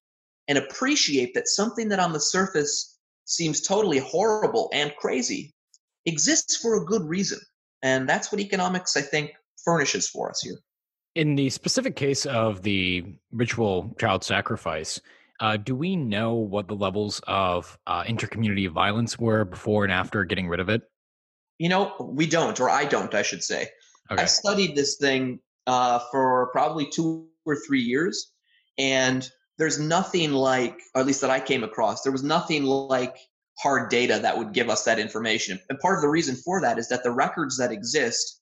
and appreciate that something that on the surface seems totally horrible and crazy exists for a good reason. And that's what economics, I think, furnishes for us here.
In the specific case of the ritual child sacrifice, uh, do we know what the levels of uh, intercommunity violence were before and after getting rid of it?
You know, we don't, or I don't, I should say. Okay. I studied this thing uh, for probably two or three years, and there's nothing like, or at least that I came across, there was nothing like hard data that would give us that information. And part of the reason for that is that the records that exist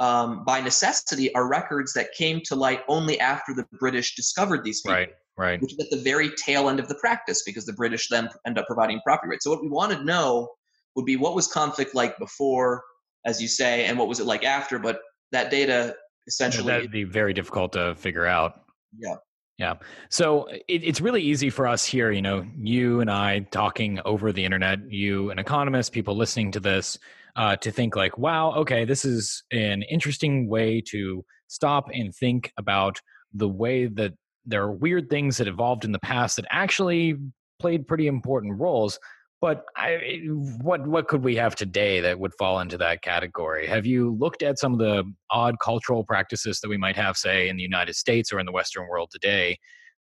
um, by necessity are records that came to light only after the British discovered these people.
Right, right.
Which is at the very tail end of the practice because the British then end up providing property rights. So what we want to know would be what was conflict like before, as you say, and what was it like after. But that data essentially.
Yeah, that'd be very difficult to figure out.
Yeah.
Yeah. So it, it's really easy for us here, you know, you and I talking over the internet, you, an economist, people listening to this, uh, to think like, wow, okay, this is an interesting way to stop and think about the way that there are weird things that evolved in the past that actually played pretty important roles. But I, what what could we have today that would fall into that category? Have you looked at some of the odd cultural practices that we might have, say, in the United States or in the Western world today,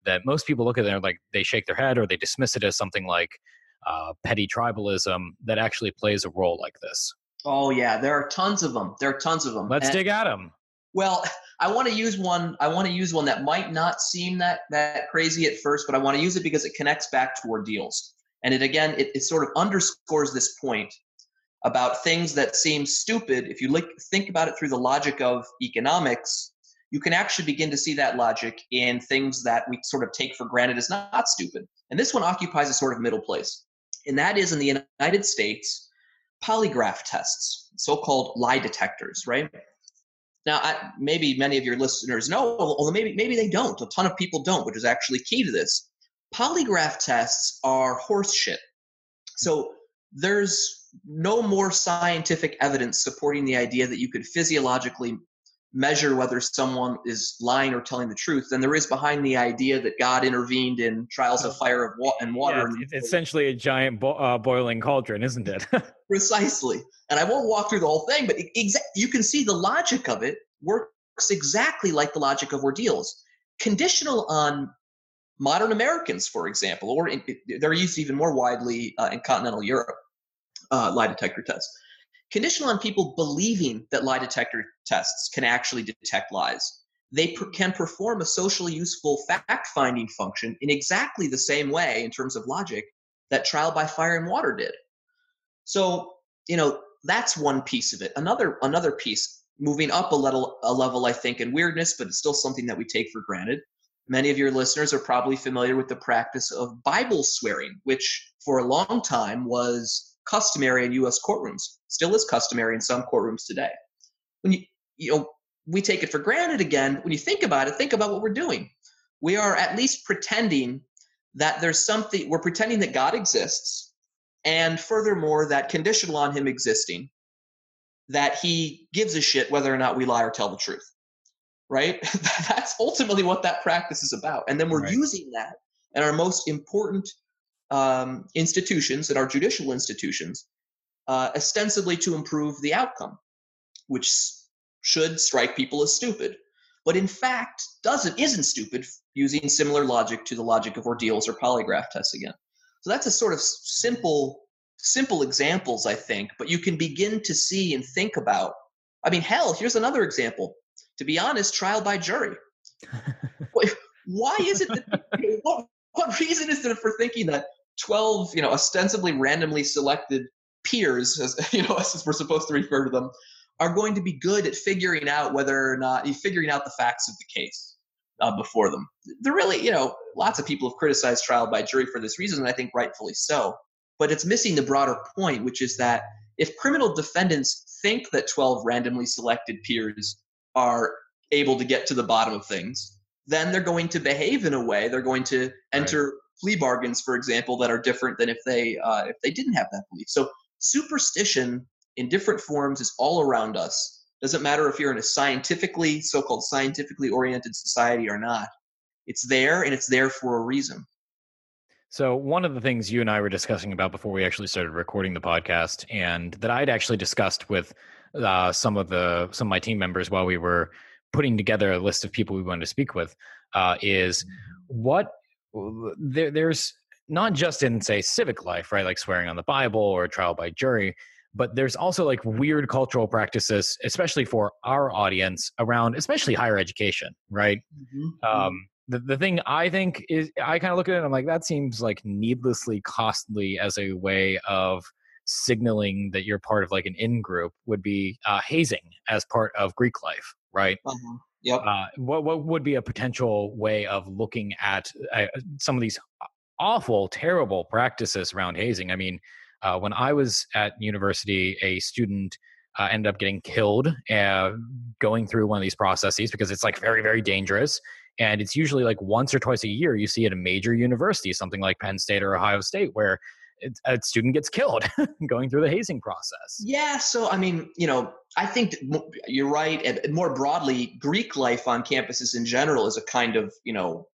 that most people look at and like they shake their head or they dismiss it as something like uh, petty tribalism that actually plays a role like this?
Oh yeah, there are tons of them. There are tons of them.
Let's and, dig at them.
Well, I want to use one. I want to use one that might not seem that that crazy at first, but I want to use it because it connects back to ordeals. And it again, it, it sort of underscores this point about things that seem stupid. If you look, think about it through the logic of economics, you can actually begin to see that logic in things that we sort of take for granted as not, stupid. And this one occupies a sort of middle place. And that is in the United States, polygraph tests, so called lie detectors, right? Now, I, maybe many of your listeners know, although maybe maybe they don't. A ton of people don't, which is actually key to this polygraph tests are horseshit. So there's no more scientific evidence supporting the idea that you could physiologically measure whether someone is lying or telling the truth than there is behind the idea that God intervened in trials of fire of wa- and water.
Yeah, it's essentially a giant bo- uh, boiling cauldron, isn't it?
Precisely. And I won't walk through the whole thing, but exa- you can see the logic of it works exactly like the logic of ordeals. Conditional on modern Americans, for example, or in, they're used even more widely uh, in continental Europe, uh, lie detector tests. Conditional on people believing that lie detector tests can actually detect lies. They can perform a socially useful fact finding function in exactly the same way, in terms of logic, that trial by fire and water did. So, you know, that's one piece of it. Another another piece, moving up a level, a level, I think, in weirdness, but it's still something that we take for granted, Many of your listeners are probably familiar with the practice of Bible swearing, which for a long time was customary in U.S. courtrooms, still is customary in some courtrooms today. When you, you know, we take it for granted again. When you think about it, think about what we're doing. We are at least pretending that there's something, we're pretending that God exists, and furthermore, that conditional on Him existing, that He gives a shit whether or not we lie or tell the truth right? That's ultimately what that practice is about. And then we're right. using that in our most important um, institutions, in our judicial institutions, uh, ostensibly to improve the outcome, which should strike people as stupid. But in fact, doesn't isn't stupid using similar logic to the logic of ordeals or polygraph tests again. So that's a sort of simple, simple examples, I think. But you can begin to see and think about. I mean, hell, here's another example to be honest, trial by jury. Why is it that what, what reason is there for thinking that 12, you know, ostensibly randomly selected peers, as you know, as we're supposed to refer to them, are going to be good at figuring out whether or not figuring out the facts of the case uh, before them. They're really, you know, lots of people have criticized trial by jury for this reason, and I think rightfully so. But it's missing the broader point, which is that if criminal defendants think that 12 randomly selected peers are able to get to the bottom of things, then they're going to behave in a way. They're going to enter right. plea bargains, for example, that are different than if they uh, if they didn't have that belief. So superstition in different forms is all around us. Doesn't matter if you're in a scientifically so-called scientifically oriented society or not. It's there, and it's there for a reason.
So, one of the things you and I were discussing about before we actually started recording the podcast, and that I'd actually discussed with uh, some of the some of my team members while we were putting together a list of people we wanted to speak with, uh, is what there, there's not just in say civic life, right, like swearing on the Bible or trial by jury, but there's also like weird cultural practices, especially for our audience around, especially higher education, right? Mm-hmm. Um, the, the thing I think is, I kind of look at it, I'm like, that seems like needlessly costly as a way of signaling that you're part of like an in group would be uh, hazing as part of Greek life, right?
Uh-huh. Yep.
Uh, what what would be a potential way of looking at uh, some of these awful, terrible practices around hazing? I mean, uh, when I was at university, a student uh, ended up getting killed uh, going through one of these processes because it's like very, very dangerous. And it's usually like once or twice a year you see at a major university, something like Penn State or Ohio State, where a student gets killed going through the hazing process.
Yeah, so I mean, you know, I think you're right. And more broadly, Greek life on campuses in general is a kind of, you know,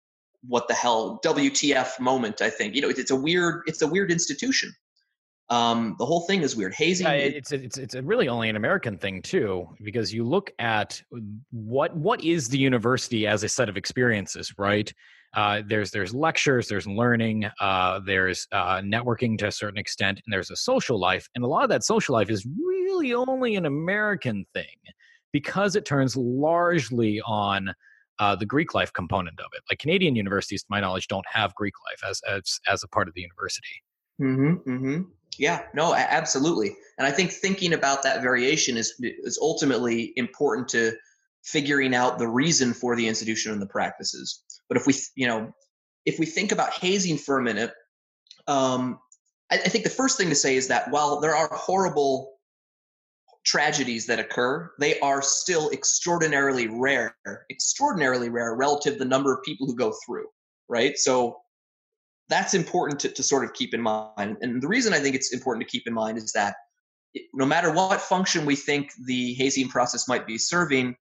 what the hell WTF moment. I think you know it's a weird it's a weird institution. Um, the whole thing is weird. Hazing.
Yeah, it's it's it's really only an American thing too, because you look at what what is the university as a set of experiences, right? Uh, there's there's lectures, there's learning, uh, there's uh, networking to a certain extent, and there's a social life, and a lot of that social life is really only an American thing because it turns largely on uh, the Greek life component of it. Like Canadian universities, to my knowledge, don't have Greek life as as as a part of the university.
Mm-hmm. Mm-hmm. Yeah, no, absolutely. And I think thinking about that variation is is ultimately important to figuring out the reason for the institution and the practices. But if we, you know, if we think about hazing for a minute, um, I, I think the first thing to say is that while there are horrible tragedies that occur, they are still extraordinarily rare, extraordinarily rare relative to the number of people who go through, right? So that's important to, to sort of keep in mind. And the reason I think it's important to keep in mind is that no matter what function we think the hazing process might be serving,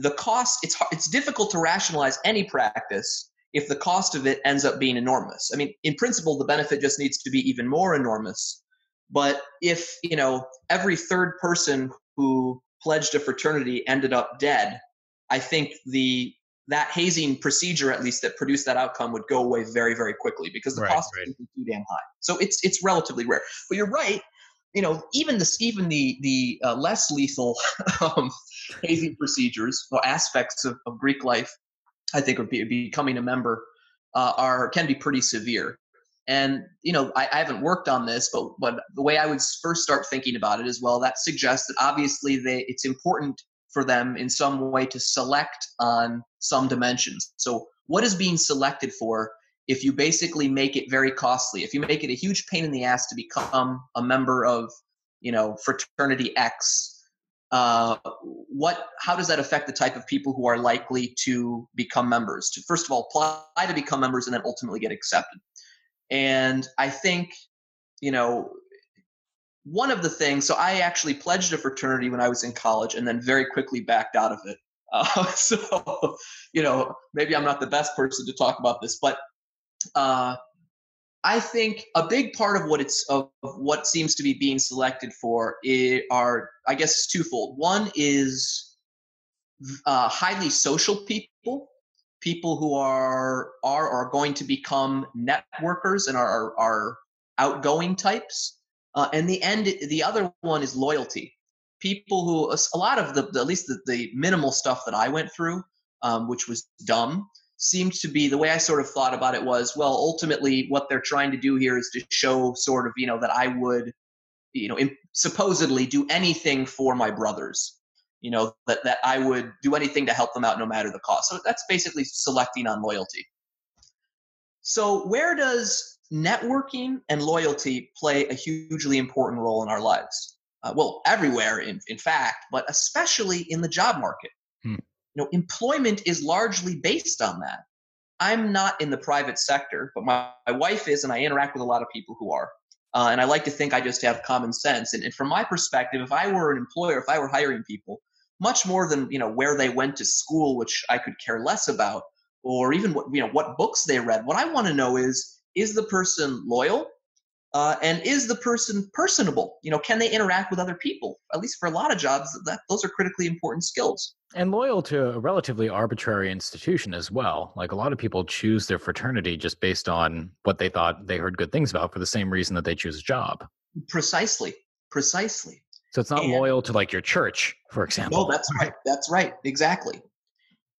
the cost it's it's difficult to rationalize any practice if the cost of it ends up being enormous. I mean, in principle, the benefit just needs to be even more enormous. But if you know every third person who pledged a fraternity ended up dead, I think the that hazing procedure at least that produced that outcome would go away very very quickly because the right, cost right. is too damn high so it's it's relatively rare but you're right you know even this even the the uh, less lethal um, hazing procedures or aspects of, of greek life i think would be becoming a member uh, are can be pretty severe and you know I, I haven't worked on this but but the way i would first start thinking about it is well that suggests that obviously they it's important for them in some way to select on some dimensions. So, what is being selected for if you basically make it very costly? If you make it a huge pain in the ass to become a member of, you know, fraternity X, uh, what? How does that affect the type of people who are likely to become members? To first of all apply to become members and then ultimately get accepted. And I think, you know, one of the things, so I actually pledged a fraternity when I was in college and then very quickly backed out of it. Uh, so, you know, maybe I'm not the best person to talk about this, but uh, I think a big part of what it's of what seems to be being selected for are, I guess, it's twofold. One is uh, highly social people, people who are are are going to become networkers and are are outgoing types. Uh, and the end, the other one is loyalty. People who, a lot of the, at least the, the minimal stuff that I went through, um, which was dumb, seemed to be the way I sort of thought about it was, well, ultimately what they're trying to do here is to show sort of, you know, that I would, you know, imp- supposedly do anything for my brothers, you know, that, that I would do anything to help them out no matter the cost. So that's basically selecting on loyalty. So where does networking and loyalty play a hugely important role in our lives. Uh, well, everywhere, in, in fact, but especially in the job market. Hmm. You know, employment is largely based on that. I'm not in the private sector, but my, my wife is, and I interact with a lot of people who are. Uh, and I like to think I just have common sense. And, and from my perspective, if I were an employer, if I were hiring people, much more than you know where they went to school, which I could care less about, or even what you know what books they read. What I want to know is is the person loyal? Uh, and is the person personable? You know, can they interact with other people? At least for a lot of jobs, that those are critically important skills.
And loyal to a relatively arbitrary institution as well. Like a lot of people choose their fraternity just based on what they thought they heard good things about for the same reason that they choose a job.
Precisely. Precisely.
So it's not and, loyal to like your church, for example.
No, that's right. That's right. Exactly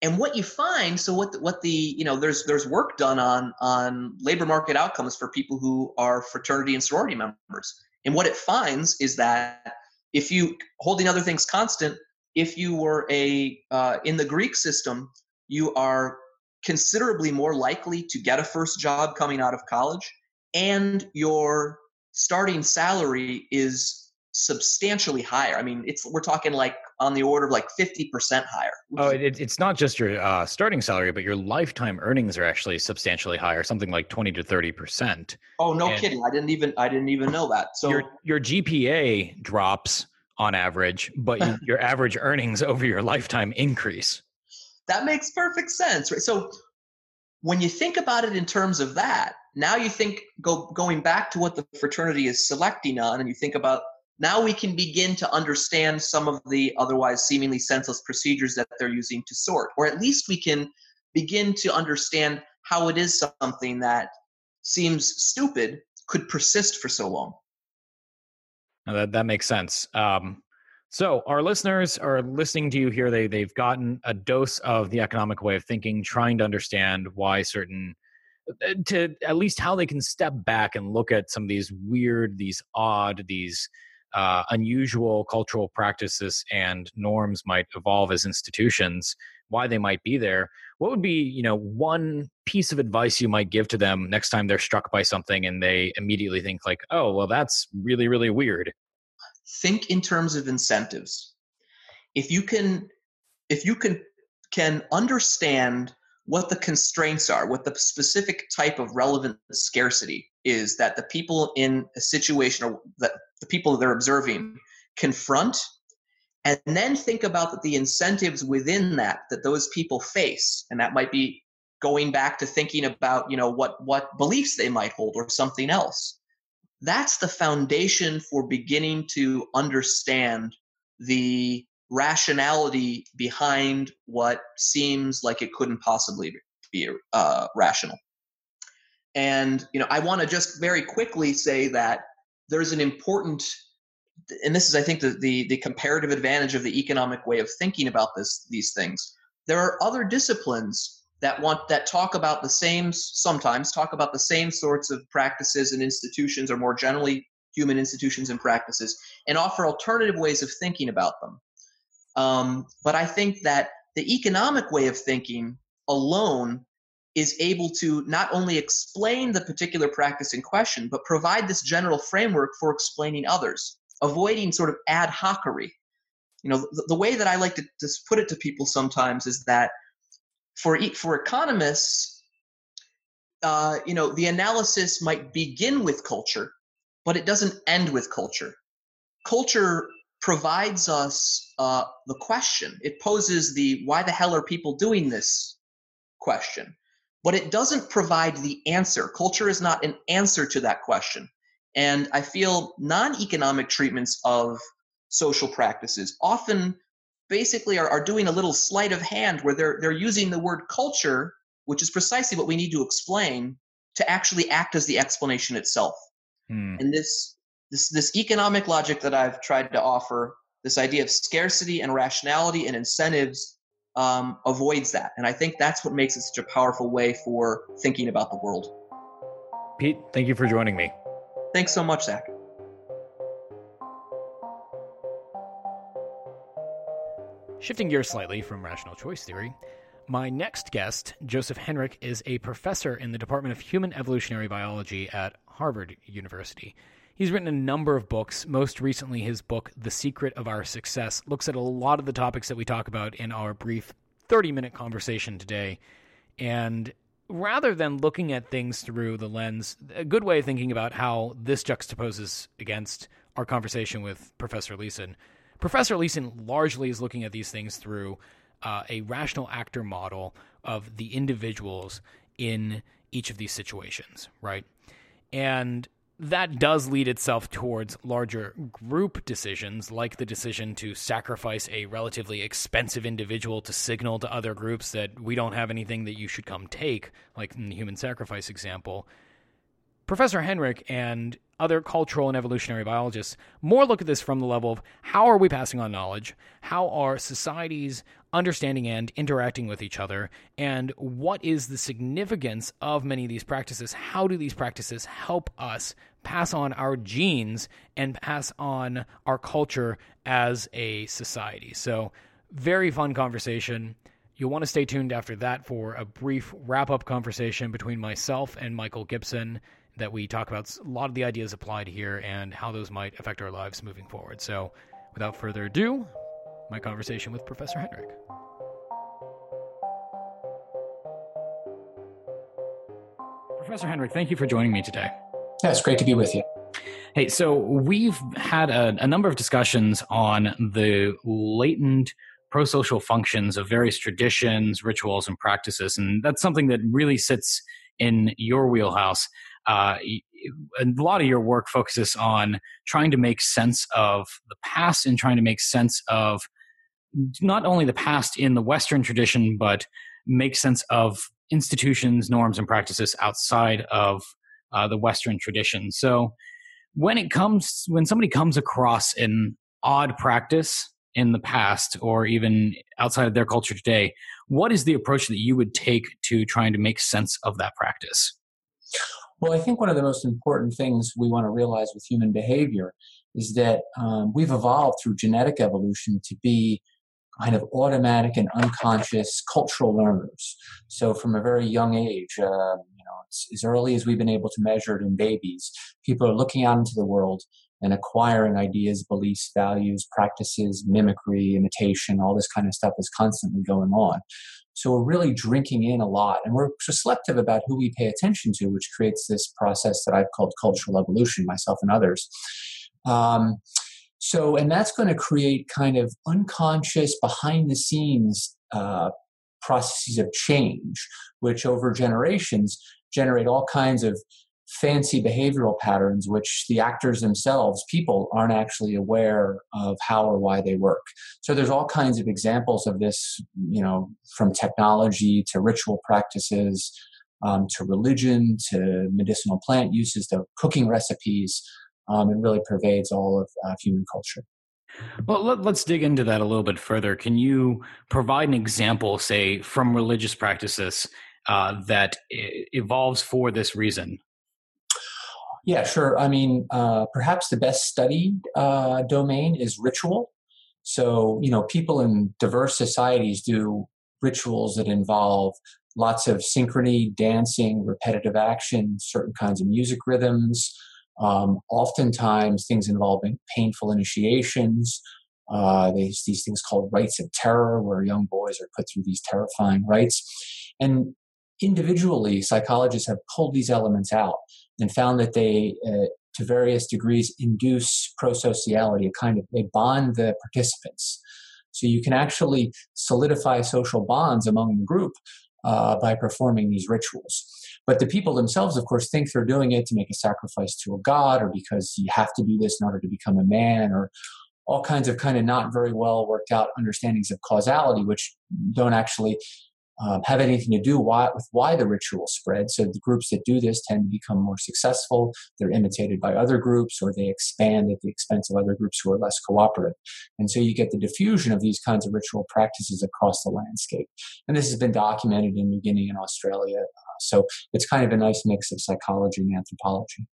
and what you find so what the, what the you know there's there's work done on on labor market outcomes for people who are fraternity and sorority members and what it finds is that if you holding other things constant if you were a uh, in the greek system you are considerably more likely to get a first job coming out of college and your starting salary is substantially higher. I mean, it's we're talking like on the order of like fifty percent higher.
Oh, it, it's not just your uh, starting salary, but your lifetime earnings are actually substantially higher, something like twenty to thirty percent.
Oh, no and kidding! I didn't even I didn't even know that. So
your your GPA drops on average, but you, your average earnings over your lifetime increase.
That makes perfect sense, right? So when you think about it in terms of that, now you think go going back to what the fraternity is selecting on, and you think about now we can begin to understand some of the otherwise seemingly senseless procedures that they're using to sort, or at least we can begin to understand how it is something that seems stupid could persist for so long.
Now that that makes sense. Um, so our listeners are listening to you here. They they've gotten a dose of the economic way of thinking, trying to understand why certain uh, to at least how they can step back and look at some of these weird, these odd, these uh, unusual cultural practices and norms might evolve as institutions why they might be there what would be you know one piece of advice you might give to them next time they're struck by something and they immediately think like oh well that's really really weird.
Think in terms of incentives. If you can if you can can understand what the constraints are what the specific type of relevant scarcity is that the people in a situation or that the people they're observing confront and then think about the incentives within that that those people face. And that might be going back to thinking about you know what what beliefs they might hold or something else. That's the foundation for beginning to understand the rationality behind what seems like it couldn't possibly be uh, rational and you know, I want to just very quickly say that there's an important and this is I think the, the, the comparative advantage of the economic way of thinking about this these things. There are other disciplines that want that talk about the same sometimes talk about the same sorts of practices and institutions or more generally human institutions and practices and offer alternative ways of thinking about them. Um, but I think that the economic way of thinking alone is able to not only explain the particular practice in question, but provide this general framework for explaining others, avoiding sort of ad hocery. You know, the, the way that I like to, to put it to people sometimes is that for for economists, uh, you know, the analysis might begin with culture, but it doesn't end with culture. Culture provides us uh, the question. It poses the why the hell are people doing this question but it doesn't provide the answer. Culture is not an answer to that question. And I feel non economic treatments of social practices often basically are, are doing a little sleight of hand where they're, they're using the word culture, which is precisely what we need to explain, to actually act as the explanation itself. Hmm. And this, this, this economic logic that I've tried to offer, this idea of scarcity and rationality and incentives um, avoids that. And I think that's what makes it such a powerful way for thinking about the world.
Pete, thank you for joining me.
Thanks so much, Zach.
Shifting gears slightly from rational choice theory, my next guest, Joseph Henrich, is a professor in the Department of Human Evolutionary Biology at Harvard University. He's written a number of books. Most recently, his book, The Secret of Our Success, looks at a lot of the topics that we talk about in our brief 30 minute conversation today. And rather than looking at things through the lens, a good way of thinking about how this juxtaposes against our conversation with Professor Leeson, Professor Leeson largely is looking at these things through uh, a rational actor model of the individuals in each of these situations, right? And that does lead itself towards larger group decisions, like the decision to sacrifice a relatively expensive individual to signal to other groups that we don't have anything that you should come take, like in the human sacrifice example. Professor Henrich and other cultural and evolutionary biologists more look at this from the level of how are we passing on knowledge, how are societies understanding and interacting with each other, and what is the significance of many of these practices? How do these practices help us pass on our genes and pass on our culture as a society? So, very fun conversation. You'll want to stay tuned after that for a brief wrap up conversation between myself and Michael Gibson that we talk about a lot of the ideas applied here and how those might affect our lives moving forward. So, without further ado, my conversation with Professor Henrich. Professor Henrich, thank you for joining me today.
Yeah, it's great to be with you.
Hey, so we've had a, a number of discussions on the latent pro-social functions of various traditions, rituals, and practices, and that's something that really sits in your wheelhouse uh, a lot of your work focuses on trying to make sense of the past and trying to make sense of not only the past in the Western tradition, but make sense of institutions, norms, and practices outside of uh, the Western tradition. So when it comes, when somebody comes across an odd practice in the past or even outside of their culture today, what is the approach that you would take to trying to make sense of that practice?
Well, I think one of the most important things we want to realize with human behavior is that um, we've evolved through genetic evolution to be kind of automatic and unconscious cultural learners. So from a very young age, uh, as early as we've been able to measure it in babies, people are looking out into the world and acquiring ideas, beliefs, values, practices, mimicry, imitation, all this kind of stuff is constantly going on. So we're really drinking in a lot and we're selective about who we pay attention to, which creates this process that I've called cultural evolution, myself and others. Um, so, and that's going to create kind of unconscious, behind the scenes uh, processes of change, which over generations generate all kinds of fancy behavioral patterns which the actors themselves people aren't actually aware of how or why they work so there's all kinds of examples of this you know from technology to ritual practices um, to religion to medicinal plant uses to cooking recipes um, it really pervades all of uh, human culture
well, let, us dig into that a little bit further. Can you provide an example, say, from religious practices uh, that evolves for this reason?
Yeah, sure. I mean, uh, perhaps the best studied uh, domain is ritual. So, you know, people in diverse societies do rituals that involve lots of synchrony, dancing, repetitive action, certain kinds of music rhythms. Um, oftentimes, things involving painful initiations. Uh, these things called rites of terror, where young boys are put through these terrifying rites. And individually, psychologists have pulled these elements out and found that they, uh, to various degrees, induce prosociality, a kind of, they bond the participants. So you can actually solidify social bonds among the group uh, by performing these rituals. But the people themselves, of course, think they're doing it to make a sacrifice to a god or because you have to do this in order to become a man or all kinds of kind of not very well worked out understandings of causality, which don't actually um, have anything to do why, with why the ritual spread. So the groups that do this tend to become more successful. They're imitated by other groups or they expand at the expense of other groups who are less cooperative. And so you get the diffusion of these kinds of ritual practices across the landscape. And this has been documented in New Guinea and Australia. Uh, so it's kind of a nice mix of psychology and anthropology.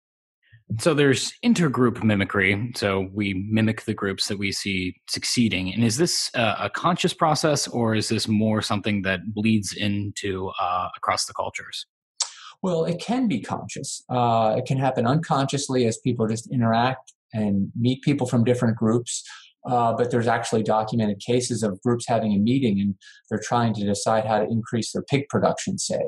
So there's intergroup mimicry. So we mimic the groups that we see succeeding. And is this uh, a conscious process, or is this more something that bleeds into uh, across the cultures?
Well, it can be conscious. Uh, it can happen unconsciously as people just interact and meet people from different groups. Uh, but there's actually documented cases of groups having a meeting and they're trying to decide how to increase their pig production, say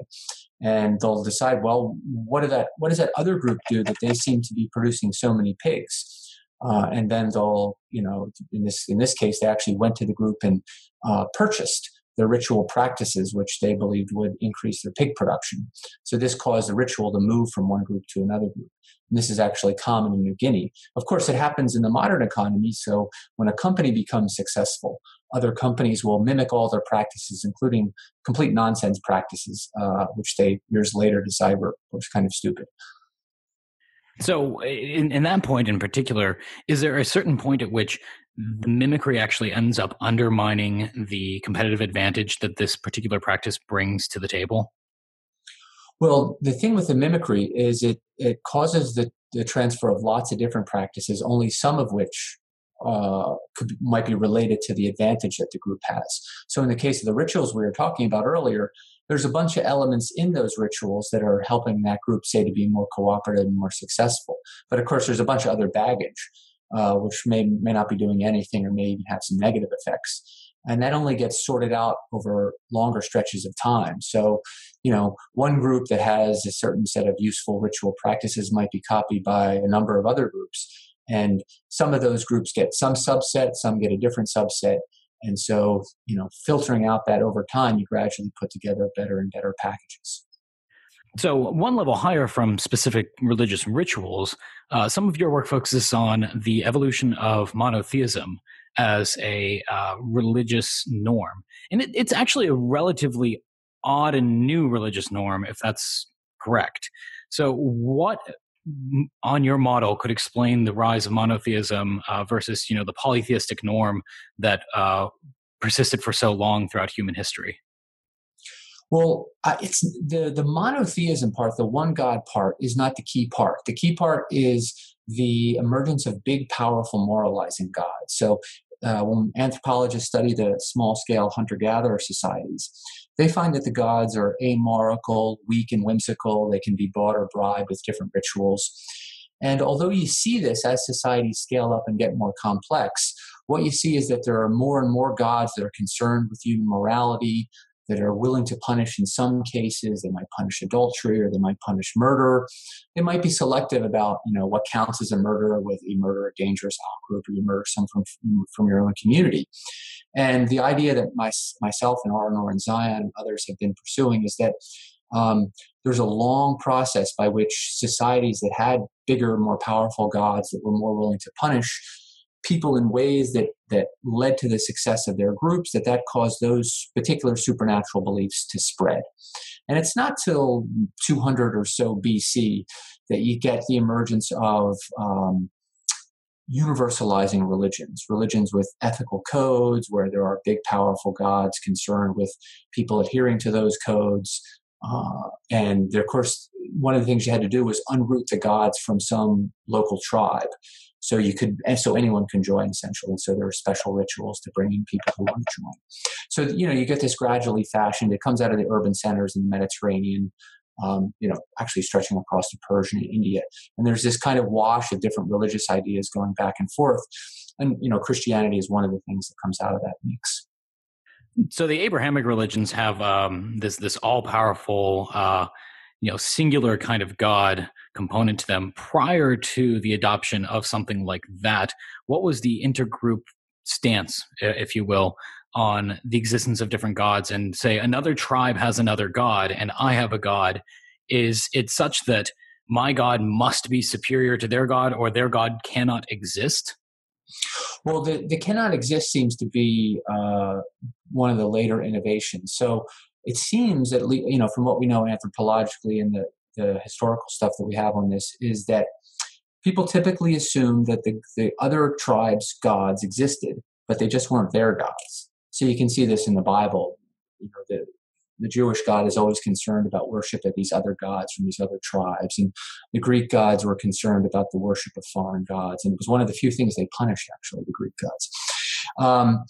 and they'll decide, well, what, did that, what does that other group do that they seem to be producing so many pigs? Uh, and then they'll, you know, in this in this case, they actually went to the group and uh, purchased their ritual practices, which they believed would increase their pig production. So this caused the ritual to move from one group to another group. And this is actually common in New Guinea. Of course, it happens in the modern economy. So when a company becomes successful, other companies will mimic all their practices, including complete nonsense practices, uh, which they years later decide were was kind of stupid.
So, in, in that point in particular, is there a certain point at which the mimicry actually ends up undermining the competitive advantage that this particular practice brings to the table?
Well, the thing with the mimicry is it, it causes the, the transfer of lots of different practices, only some of which uh, could, might be related to the advantage that the group has. So, in the case of the rituals we were talking about earlier, there's a bunch of elements in those rituals that are helping that group, say, to be more cooperative and more successful. But of course, there's a bunch of other baggage, uh, which may may not be doing anything or may even have some negative effects. And that only gets sorted out over longer stretches of time. So, you know, one group that has a certain set of useful ritual practices might be copied by a number of other groups and some of those groups get some subset, some get a different subset. And so, you know, filtering out that over time, you gradually put together better and better packages.
So, one level higher from specific religious rituals, uh, some of your work focuses on the evolution of monotheism as a uh, religious norm. And it, it's actually a relatively odd and new religious norm, if that's correct. So, what on your model could explain the rise of monotheism uh, versus you know the polytheistic norm that uh, persisted for so long throughout human history?
Well uh, it's the the monotheism part the one god part is not the key part. The key part is the emergence of big powerful moralizing gods. So uh, when anthropologists study the small scale hunter gatherer societies they find that the gods are amoral, weak, and whimsical. They can be bought or bribed with different rituals. And although you see this as societies scale up and get more complex, what you see is that there are more and more gods that are concerned with human morality, that are willing to punish in some cases. They might punish adultery or they might punish murder. They might be selective about, you know, what counts as a murder, whether you murder a dangerous outgroup or you murder someone from, from your own community. And the idea that my, myself and Ara Norenzayan and others have been pursuing is that um, there's a long process by which societies that had bigger, more powerful gods that were more willing to punish people in ways that that led to the success of their groups that that caused those particular supernatural beliefs to spread. And it's not till 200 or so bc that you get the emergence of um, universalizing religions religions with ethical codes where there are big powerful gods concerned with people adhering to those codes. Uh, and of course one of the things you had to do was unroot the gods from some local tribe so you could, so anyone can join essentially. So there are special rituals to bring in people who want to join. So, you know, you get this gradually fashioned. It comes out of the urban centers in the Mediterranean, um, you know, actually stretching across to Persia and India. And there's this kind of wash of different religious ideas going back and forth. And, you know, Christianity is one of the things that comes out of that mix.
So the Abrahamic religions have um, this this all powerful uh, you know singular kind of god component to them prior to the adoption of something like that what was the intergroup stance if you will on the existence of different gods? And say another tribe has another god and i have a god is it such that my god must be superior to their god or their god cannot exist?
Well the, the cannot exist seems to be uh, one of the later innovations. So it seems that you know from what we know anthropologically and the, the historical stuff that we have on this is that people typically assume that the, the other tribes gods existed but they just weren't their gods. So you can see this in the bible. You know the, the jewish god is always concerned about worship of these other gods from these other tribes and the greek gods were concerned about the worship of foreign gods and it was one of the few things they punished actually the greek gods. Um,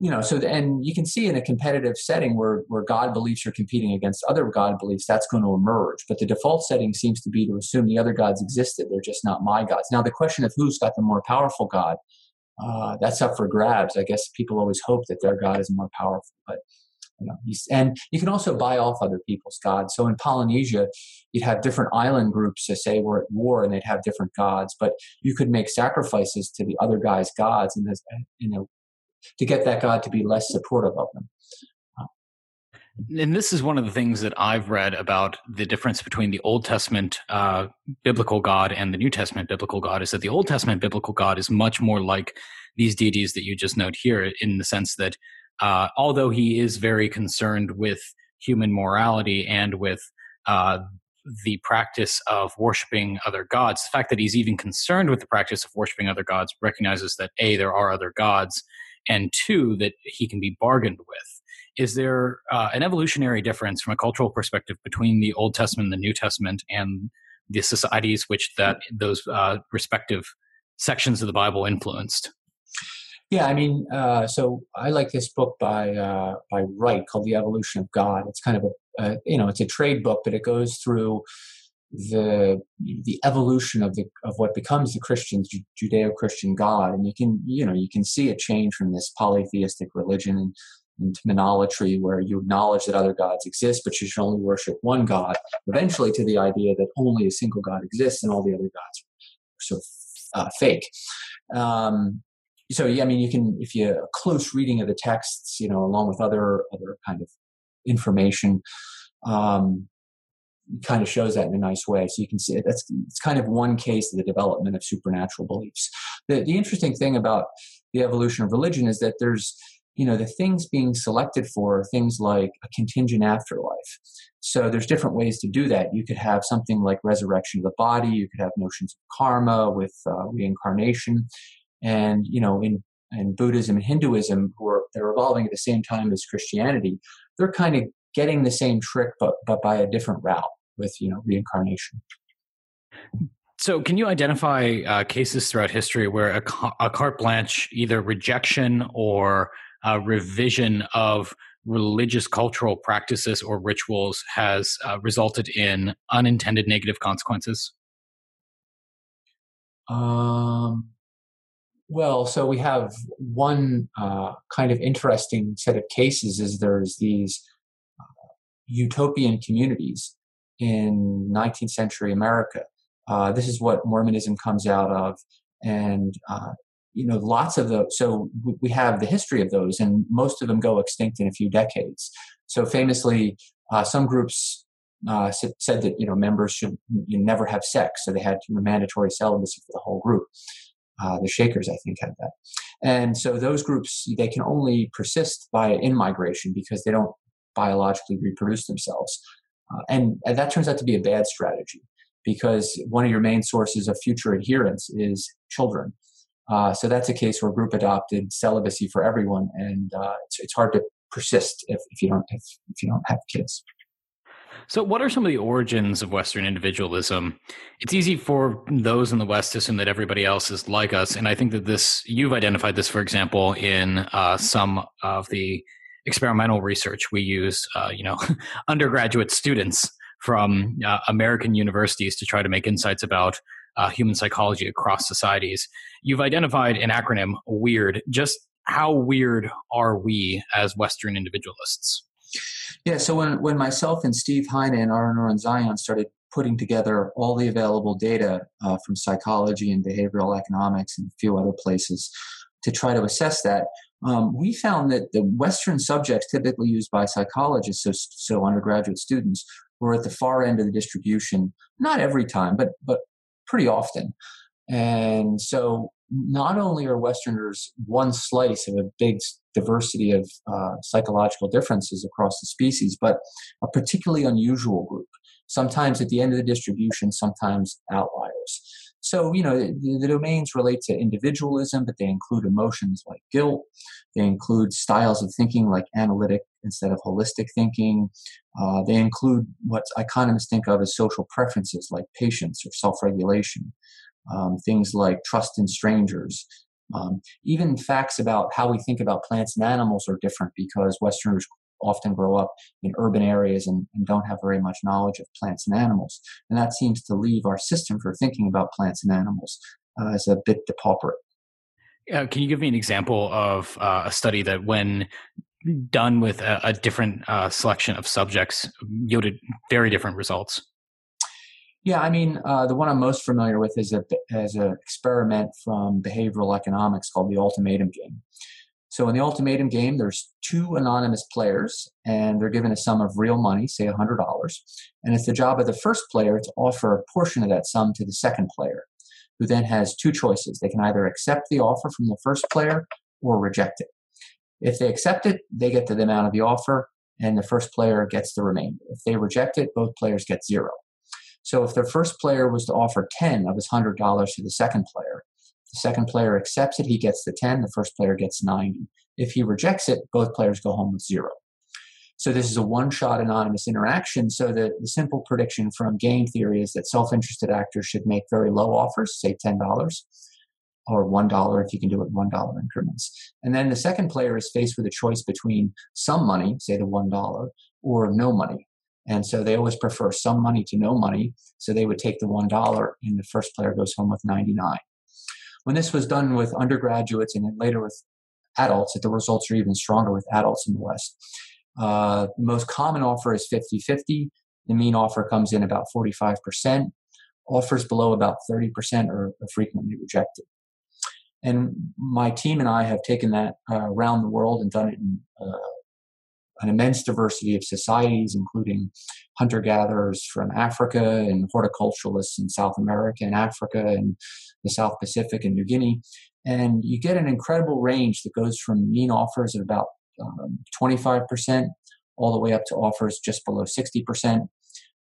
you know so and you can see in a competitive setting where where god beliefs are competing against other god beliefs that's going to emerge but the default setting seems to be to assume the other gods existed they're just not my gods now the question of who's got the more powerful god uh, that's up for grabs i guess people always hope that their god is more powerful but you know, and you can also buy off other people's gods. So in Polynesia, you'd have different island groups that say were at war and they'd have different gods, but you could make sacrifices to the other guy's gods, and this, you know to get that God to be less supportive of them.
And this is one of the things that I've read about the difference between the Old Testament uh, biblical God and the New Testament biblical God is that the Old Testament biblical God is much more like these deities that you just note here, in the sense that uh, although he is very concerned with human morality and with uh, the practice of worshiping other gods, the fact that he's even concerned with the practice of worshiping other gods recognizes that A, there are other gods, and two, that he can be bargained with. Is there uh, an evolutionary difference from a cultural perspective between the Old Testament and the New Testament and the societies which that those uh, respective sections of the Bible influenced?
Yeah, I mean, uh, so I like this book by uh, by Wright called "The Evolution of God." It's kind of a, uh, you know, it's a trade book, but it goes through the the evolution of the of what becomes the Christian Judeo-Christian God, and you can you know you can see a change from this polytheistic religion and, into monolatry, where you acknowledge that other gods exist, but you should only worship one God. Eventually, to the idea that only a single God exists and all the other gods are sort of uh, fake. Um, so yeah, I mean, you can if you a close reading of the texts, you know, along with other other kind of information, um, kind of shows that in a nice way. So you can see it. That's it's kind of one case of the development of supernatural beliefs. The the interesting thing about the evolution of religion is that there's you know the things being selected for things like a contingent afterlife so there's different ways to do that you could have something like resurrection of the body you could have notions of karma with uh, reincarnation and you know in in Buddhism and Hinduism, who are they're evolving at the same time as Christianity, they're kind of getting the same trick, but but by a different route with you know reincarnation.
So, can you identify uh, cases throughout history where a, a carte blanche, either rejection or uh, revision of religious cultural practices or rituals, has uh, resulted in unintended negative consequences?
Um, well, so we have one uh, kind of interesting set of cases is there's these utopian communities in 19th century America. Uh, this is what Mormonism comes out of, and uh, you know, lots of those. So we have the history of those, and most of them go extinct in a few decades. So famously, uh, some groups uh, said that you know members should never have sex, so they had mandatory celibacy for the whole group. Uh, the Shakers, I think, had that. And so those groups, they can only persist by in migration because they don't biologically reproduce themselves. Uh, and, and that turns out to be a bad strategy because one of your main sources of future adherents is children. Uh, so that's a case where group adopted celibacy for everyone, and uh, it's, it's hard to persist if, if you don't if, if you don't have kids.
So, what are some of the origins of Western individualism? It's easy for those in the West to assume that everybody else is like us, and I think that this you've identified this, for example, in uh, some of the experimental research we use. Uh, you know, undergraduate students from uh, American universities to try to make insights about uh, human psychology across societies. You've identified an acronym, WEIRD. Just how weird are we as Western individualists?
Yeah, so when, when myself and Steve Heine and Ara Norenzayan started putting together all the available data uh, from psychology and behavioral economics and a few other places to try to assess that, um, we found that the Western subjects typically used by psychologists, so, so undergraduate students, were at the far end of the distribution. Not every time, but but pretty often. And so not only are Westerners one slice of a big diversity of uh, psychological differences across the species, but a particularly unusual group. Sometimes at the end of the distribution, sometimes outliers. So, you know, the, the, domains relate to individualism, but they include emotions like guilt. They include styles of thinking like analytic instead of holistic thinking. Uh, they include what economists think of as social preferences like patience or self regulation um, things like trust in strangers. Um, even facts about how we think about plants and animals are different because Westerners often grow up in urban areas and, and, don't have very much knowledge of plants and animals. And that seems to leave our system for thinking about plants and animals uh, as a bit depauperate.
Uh, can you give me an example of uh, a study that, when done with a, a different uh, selection of subjects, yielded very different results?
Yeah, I mean, uh, the one I'm most familiar with is a as an experiment from behavioral economics called the ultimatum game. So in the ultimatum game, there's two anonymous players, and they're given a sum of real money, say $100. And it's the job of the first player to offer a portion of that sum to the second player, who then has two choices. They can either accept the offer from the first player or reject it. If they accept it, they get the amount of the offer, and the first player gets the remainder. If they reject it, both players get zero. So if the first player was to offer 10 of his $100 to the second player, the second player accepts it, he gets the 10, the first player gets 90. If he rejects it, both players go home with zero. So this is a one-shot anonymous interaction. So the, the simple prediction from game theory is that self-interested actors should make very low offers, say $10 or $1 if you can do it in $1 increments. And then the second player is faced with a choice between some money, say the $1, or no money. And so they always prefer some money to no money. So they would take the $1 and the first player goes home with 99. When this was done with undergraduates and then later with adults, the results are even stronger with adults in the West. Uh, the most common offer is 50 50. The mean offer comes in about 45%. Offers below about 30% are, are frequently rejected. And my team and I have taken that uh, around the world and done it in uh, an immense diversity of societies, including hunter gatherers from Africa and horticulturalists in South America and Africa and the South Pacific and New Guinea. And you get an incredible range that goes from mean offers at about um, 25% all the way up to offers just below 60%.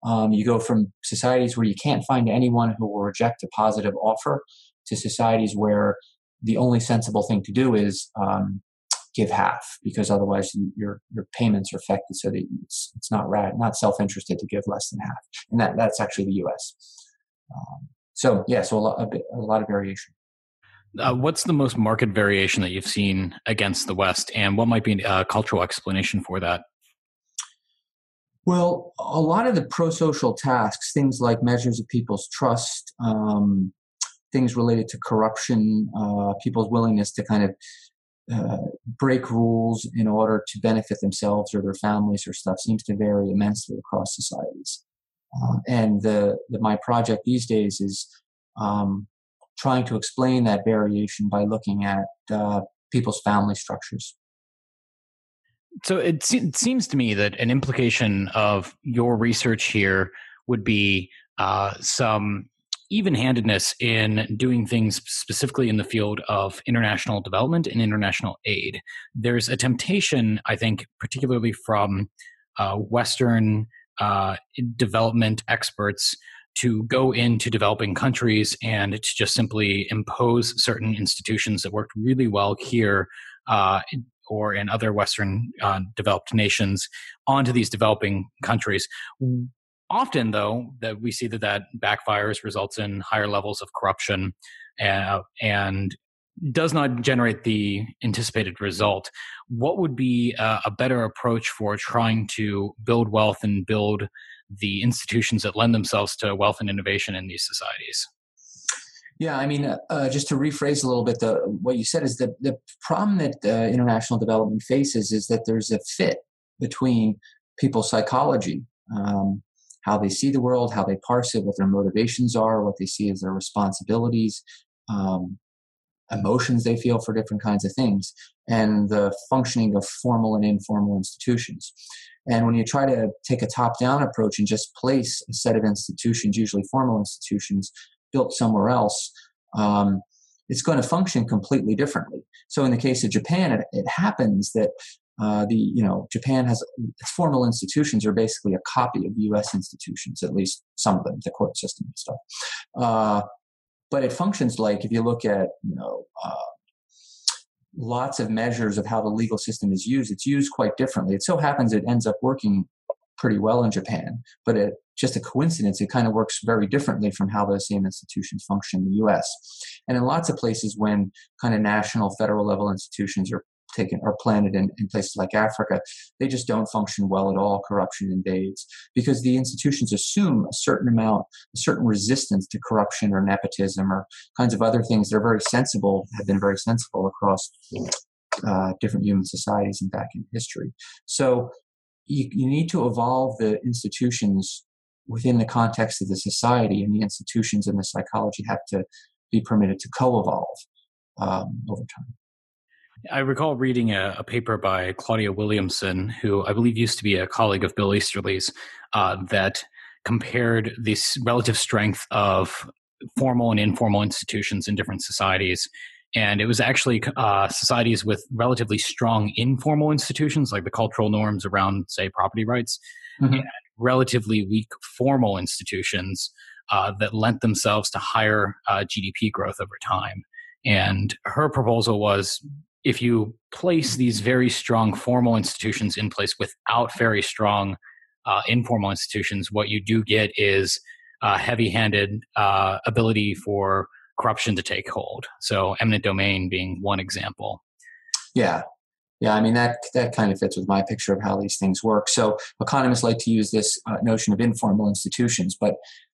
Um, you go from societies where you can't find anyone who will reject a positive offer to societies where the only sensible thing to do is um, give half because otherwise your your payments are affected so that it's, it's not rad, not self-interested to give less than half and that that's actually the us um, so yeah so a lot, a, bit, a lot of variation
uh, what's the most market variation that you've seen against the west and what might be a cultural explanation for that
well a lot of the pro-social tasks things like measures of people's trust um, things related to corruption uh, people's willingness to kind of uh, break rules in order to benefit themselves or their families or stuff seems to vary immensely across societies. Uh, and the, the, my project these days is um, trying to explain that variation by looking at uh, people's family structures.
So it, se- it, seems to me that an implication of your research here would be uh, some even handedness in doing things specifically in the field of international development and international aid. There's a temptation, I think, particularly from uh, Western uh, development experts to go into developing countries and to just simply impose certain institutions that worked really well here uh, or in other Western uh, developed nations onto these developing countries. Often though that we see that that backfires results in higher levels of corruption uh, and does not generate the anticipated result what would be a, a, better approach for trying to build wealth and build the institutions that lend themselves to wealth and innovation in these societies?
Yeah, I mean, uh, uh just to rephrase a little bit, the, what you said is that the problem that uh, international development faces is that there's a fit between people's psychology um, how they see the world, how they parse it, what their motivations are, what they see as their responsibilities, um, emotions they feel for different kinds of things, and the functioning of formal and informal institutions. And when you try to take a top down approach and just place a set of institutions, usually formal institutions, built somewhere else, um, it's going to function completely differently. So in the case of Japan, it, it happens that uh, the you know Japan has formal institutions are basically a copy of U.S. institutions, at least some of them, the court system and stuff. Uh, but it functions like if you look at you know uh, lots of measures of how the legal system is used, it's used quite differently. It so happens it ends up working pretty well in Japan, but it just a coincidence. It kind of works very differently from how those same institutions function in the U.S. And in lots of places, when kind of national, federal level institutions are taken or planted in, in places like Africa, they just don't function well at all. Corruption invades because the institutions assume a certain amount, a certain resistance to corruption or nepotism or kinds of other things. They're very sensible, have been very sensible across uh, different human societies and back in history. So you, you need to evolve the institutions within the context of the society, and the institutions and the psychology have to be permitted to co-evolve um, over time.
I recall reading a, a, paper by Claudia Williamson, who I believe used to be a colleague of Bill Easterly's, uh, that compared the relative strength of formal and informal institutions in different societies. And it was actually uh, societies with relatively strong informal institutions, like the cultural norms around, say, property rights, mm-hmm. and relatively weak formal institutions uh, that lent themselves to higher uh, GDP growth over time. And her proposal was if you place these very strong formal institutions in place without very strong uh, informal institutions, what you do get is uh, heavy-handed uh, ability for corruption to take hold. So, eminent domain being one example.
Yeah, yeah. I mean that that kind of fits with my picture of how these things work. So, economists like to use this uh, notion of informal institutions, but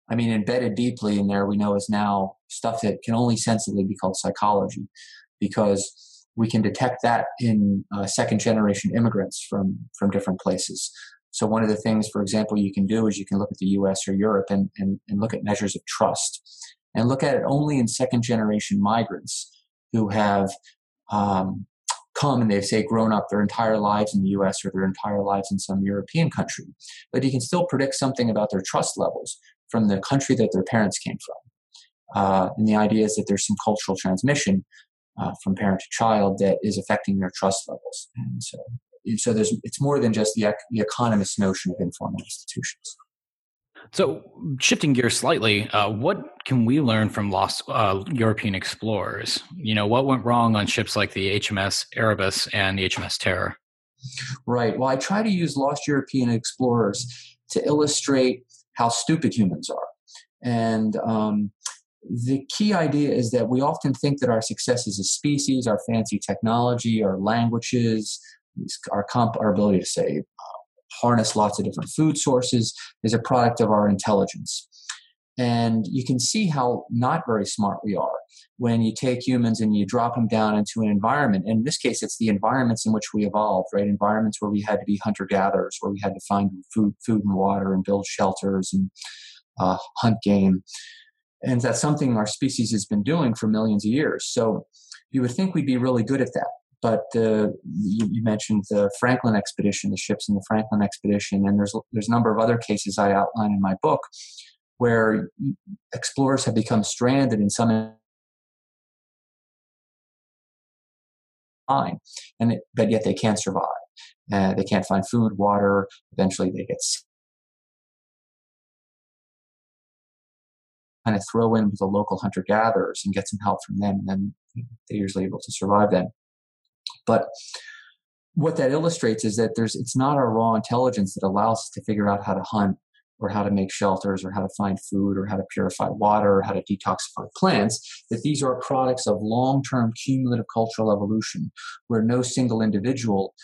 I mean, embedded deeply in there, we know is now stuff that can only sensibly be called psychology, because we can detect that in uh, second generation immigrants from from different places. So one of the things, for example, you can do is you can look at the US or Europe and, and, and look at measures of trust and look at it only in second generation migrants who have um, come and they've say grown up their entire lives in the US or their entire lives in some European country. But you can still predict something about their trust levels from the country that their parents came from. Uh, and the idea is that there's some cultural transmission uh, from parent to child that is affecting their trust levels. And so so there's it's more than just the, the economist notion of informal institutions.
So, shifting gears slightly, uh, what can we learn from lost uh, European explorers? You know, what went wrong on ships like the HMS Erebus and the HMS Terror?
Right. Well, I try to use lost European explorers to illustrate how stupid humans are. And um, the key idea is that we often think that our success as a species, our fancy technology, our languages, our comp, our ability to say harness lots of different food sources is a product of our intelligence. And you can see how not very smart we are when you take humans and you drop them down into an environment. In this case, it's the environments in which we evolved, right? Environments where we had to be hunter gatherers, where we had to find food, food and water, and build shelters and uh, hunt game. And that's something our species has been doing for millions of years. So you would think we'd be really good at that. But uh, you, you, mentioned the Franklin expedition, the ships in the Franklin expedition, and there's there's a number of other cases I outline in my book where explorers have become stranded in some time, and it, but yet they can't survive. Uh, they can't find food, water. Eventually, they get kind of throw in with the local hunter gatherers and get some help from them, and then they're usually able to survive. Then but what that illustrates is that there's it's not our raw intelligence that allows us to figure out how to hunt or how to make shelters or how to find food or how to purify water or how to detoxify plants that these are products of long-term cumulative cultural evolution where no single individual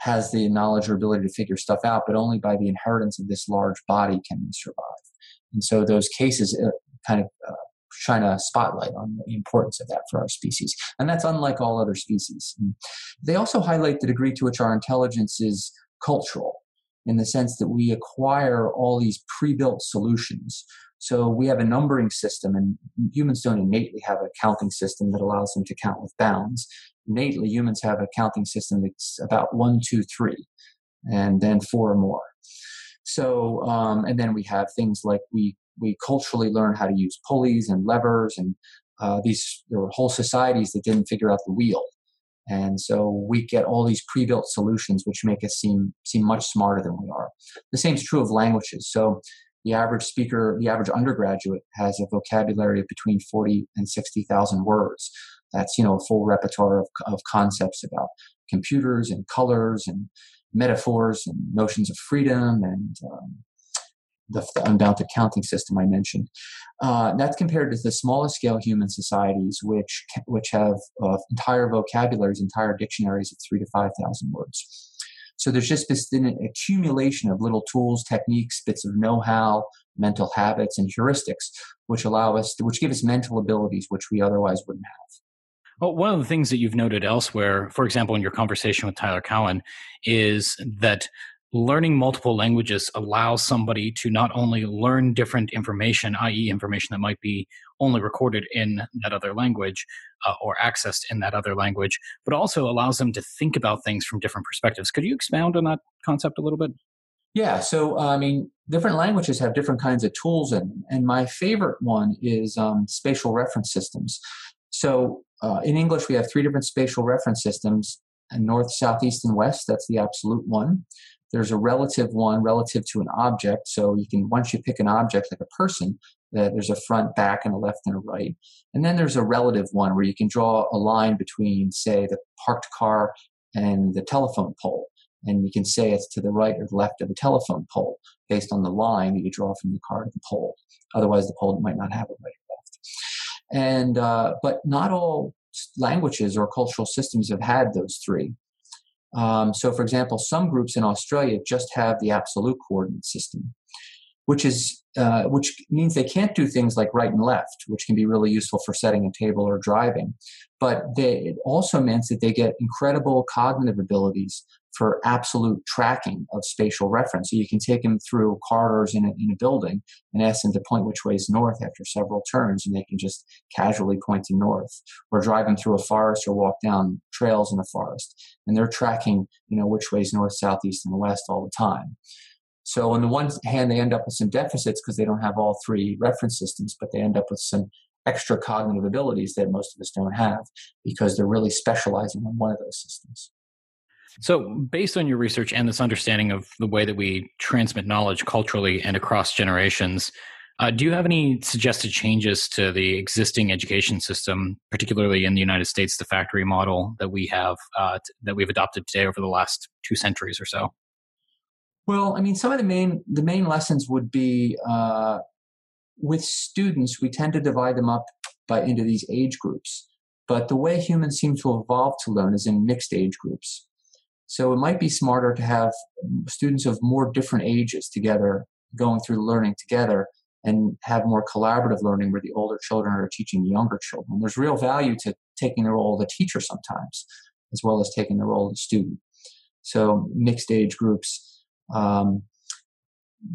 has the knowledge or ability to figure stuff out but only by the inheritance of this large body can we survive and so those cases uh, kind of uh, shine a spotlight on the importance of that for our species. And that's unlike all other species. They also highlight the degree to which our intelligence is cultural in the sense that we acquire all these pre-built solutions. So we have a numbering system, and humans don't innately have a counting system that allows them to count with bounds. Innately, humans have a counting system that's about one, two, three, and then four or more. So, um, and then we have things like we we culturally learn how to use pulleys and levers and uh, these there were whole societies that didn't figure out the wheel. And so we get all these pre-built solutions which make us seem seem much smarter than we are. The same is true of languages. So the average speaker the average undergraduate has a vocabulary of between 40 and 60,000 words. That's you know a full repertoire of, of concepts about computers and colors and metaphors and notions of freedom and um, the, the unbounded counting system I mentioned. Uh, that's compared to the smallest scale human societies, which which have uh, entire vocabularies, entire dictionaries of three to five thousand words. So there's just this accumulation of little tools, techniques, bits of know-how, mental habits, and heuristics, which allow us, to, which give us mental abilities which we otherwise wouldn't have.
Well, one of the things that you've noted elsewhere, for example, in your conversation with Tyler Cowen, is that learning multiple languages allows somebody to not only learn different information, i.e., information that might be only recorded in that other language uh, or accessed in that other language, but also allows them to think about things from different perspectives. Could you expound on that concept a little bit?
Yeah, so uh, I mean, different languages have different kinds of tools them, and my favorite one is um, spatial reference systems. So uh, in English, we have three different spatial reference systems: north, south, east, and west. That's the absolute one. There's a relative one relative to an object. So you can once you pick an object like a person, uh, there's a front, back, and a left and a right. And then there's a relative one where you can draw a line between, say, the parked car and the telephone pole. And you can say it's to the right or the left of the telephone pole based on the line that you draw from the car to the pole. Otherwise, the pole might not have a right or left. And uh, but not all languages or cultural systems have had those three. Um, so, for example, some groups in Australia just have the absolute coordinate system, which is uh, which means they can't do things like right and left, which can be really useful for setting a table or driving. But they, it also means that they get incredible cognitive abilities for absolute tracking of spatial reference. So you can take them through corridors in a, in a building and ask them to point which way is north after several turns, and they can just casually point to north. Or drive them through a forest or walk down trails in a forest, and they're tracking, you know, which way is north, south, east, and west all the time. So on the one hand, they end up with some deficits because they don't have all three reference systems, but they end up with some extra cognitive abilities that most of us don't have because they're really specializing on one of those systems.
So, based on your research and this understanding of the way that we transmit knowledge culturally and across generations, uh, do you have any suggested changes to the existing education system, particularly in the United States, the factory model that we have uh, t- that we've adopted today over the last two centuries or so?
Well, I mean, some of the main the main lessons would be uh, with students. We tend to divide them up by into these age groups, but the way humans seem to evolve to learn is in mixed age groups. So it might be smarter to have students of more different ages together going through learning together and have more collaborative learning where the older children are teaching the younger children. There's real value to taking the role of the teacher sometimes, as well as taking the role of the student. So mixed age groups um,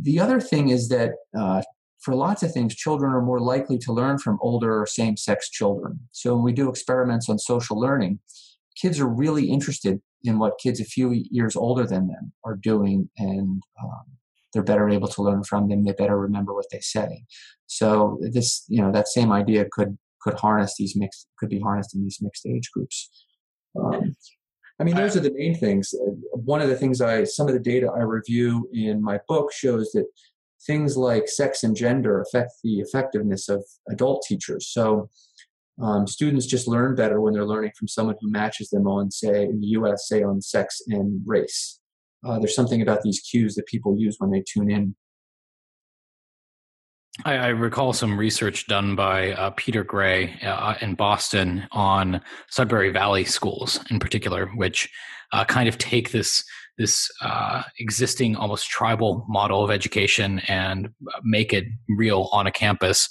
the other thing is that uh, for lots of things, children are more likely to learn from older or same sex children. So when we do experiments on social learning, kids are really interested in what kids a few years older than them are doing, and um, they're better able to learn from them. They better remember what they say. So this, you know, that same idea could could harness these mixed could be harnessed in these mixed age groups. Um, I mean, those are the main things. Uh, one of the things I, some of the data I review in my book shows that things like sex and gender affect the effectiveness of adult teachers. So um, students just learn better when they're learning from someone who matches them on, say, in the US, say on sex and race. Uh, there's something about these cues that people use when they tune in
I, I, recall some research done by uh, Peter Gray uh, in Boston on Sudbury Valley schools, in particular, which uh, kind of take this this uh, existing almost tribal model of education and make it real on a campus.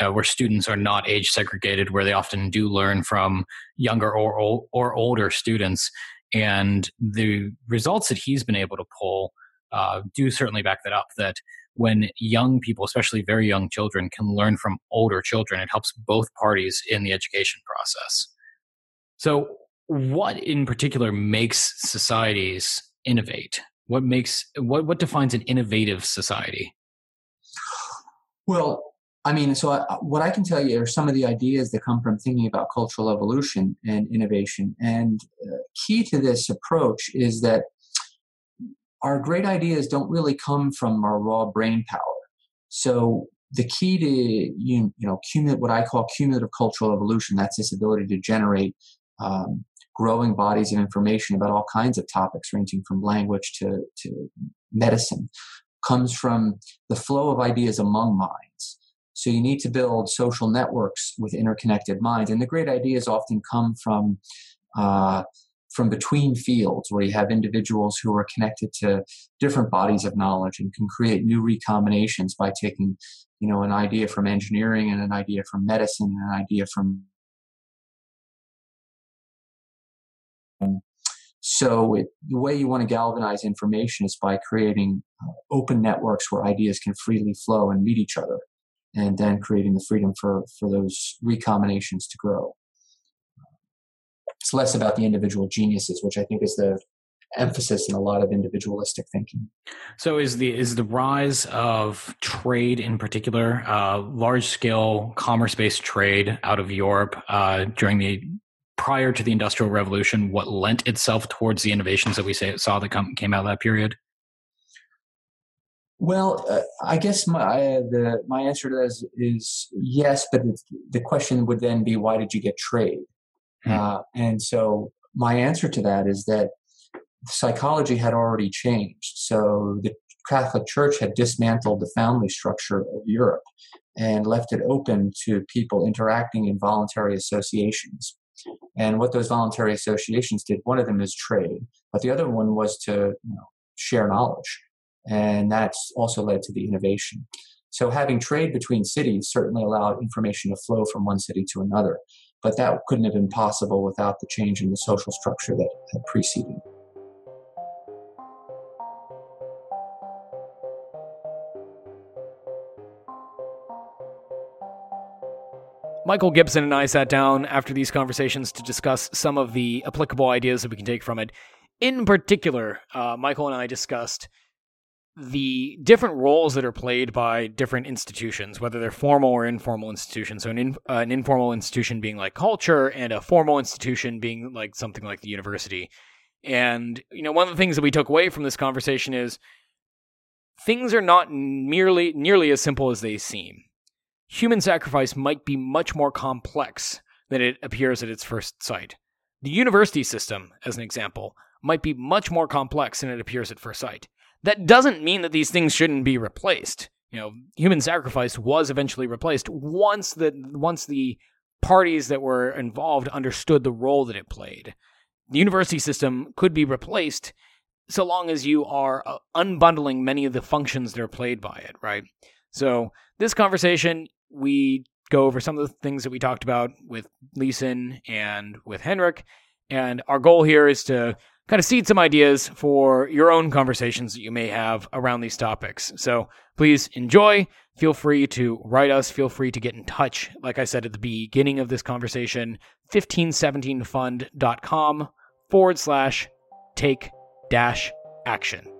Uh, where students are not age segregated, where they often do learn from younger or or older students, and the results that he's been able to pull uh, do certainly back that up. That when young people, especially very young children, can learn from older children, it helps both parties in the education process. So, what in particular makes societies innovate? What makes what what defines an innovative society?
Well, I mean, so I, what I can tell you are some of the ideas that come from thinking about cultural evolution and innovation. And uh, key to this approach is that our great ideas don't really come from our raw brain power. So the key to you, you know cumulative, what I call cumulative cultural evolution, that's this ability to generate um, growing bodies of information about all kinds of topics, ranging from language to, to medicine, comes from the flow of ideas among minds. So you need to build social networks with interconnected minds, and the great ideas often come from uh, from between fields where you have individuals who are connected to different bodies of knowledge and can create new recombinations by taking you know an idea from engineering and an idea from medicine and an idea from So it, the way you want to galvanize information is by creating uh, open networks where ideas can freely flow and meet each other, and then creating the freedom for, for those recombinations to grow. It's less about the individual geniuses, which I think is the emphasis in a lot of individualistic thinking.
So is the is the rise of trade in particular, uh, large scale commerce based trade out of Europe uh, during the prior to the Industrial Revolution, what lent itself towards the innovations that we say, saw that come, came out of that period?
Well, uh, I guess my uh, the my answer to that is, is yes, but the question would then be why did you get trade? Hmm. Uh, and so my answer to that is that psychology had already changed. So the Catholic Church had dismantled the family structure of Europe and left it open to people interacting in voluntary associations. And what those voluntary associations did, one of them is trade, but the other one was to you know, share knowledge. And that's also led to the innovation. So having trade between cities certainly allowed information to flow from one city to another, but that couldn't have been possible without the change in the social structure that had preceded.
Michael Gibson and I sat down after these conversations to discuss some of the applicable ideas that we can take from it. In particular, uh, Michael and I discussed the different roles that are played by different institutions, whether they're formal or informal institutions. So, an, in, uh, an informal institution being like culture, and a formal institution being like something like the university. And, you know, one of the things that we took away from this conversation is things are not merely nearly as simple as they seem human sacrifice might be much more complex than it appears at its first sight. The university system, as an example, might be much more complex than it appears at first sight. That doesn't mean that these things shouldn't be replaced. You know, human sacrifice was eventually replaced once the once the parties that were involved understood the role that it played. The university system could be replaced so long as you are uh, unbundling many of the functions that are played by it, right? So, this conversation we go over some of the things that we talked about with Leeson and with Henrich. And our goal here is to kind of seed some ideas for your own conversations that you may have around these topics. So please enjoy. Feel free to write us. Feel free to get in touch. Like I said at the beginning of this conversation, 1517fund.com forward slash take dash action.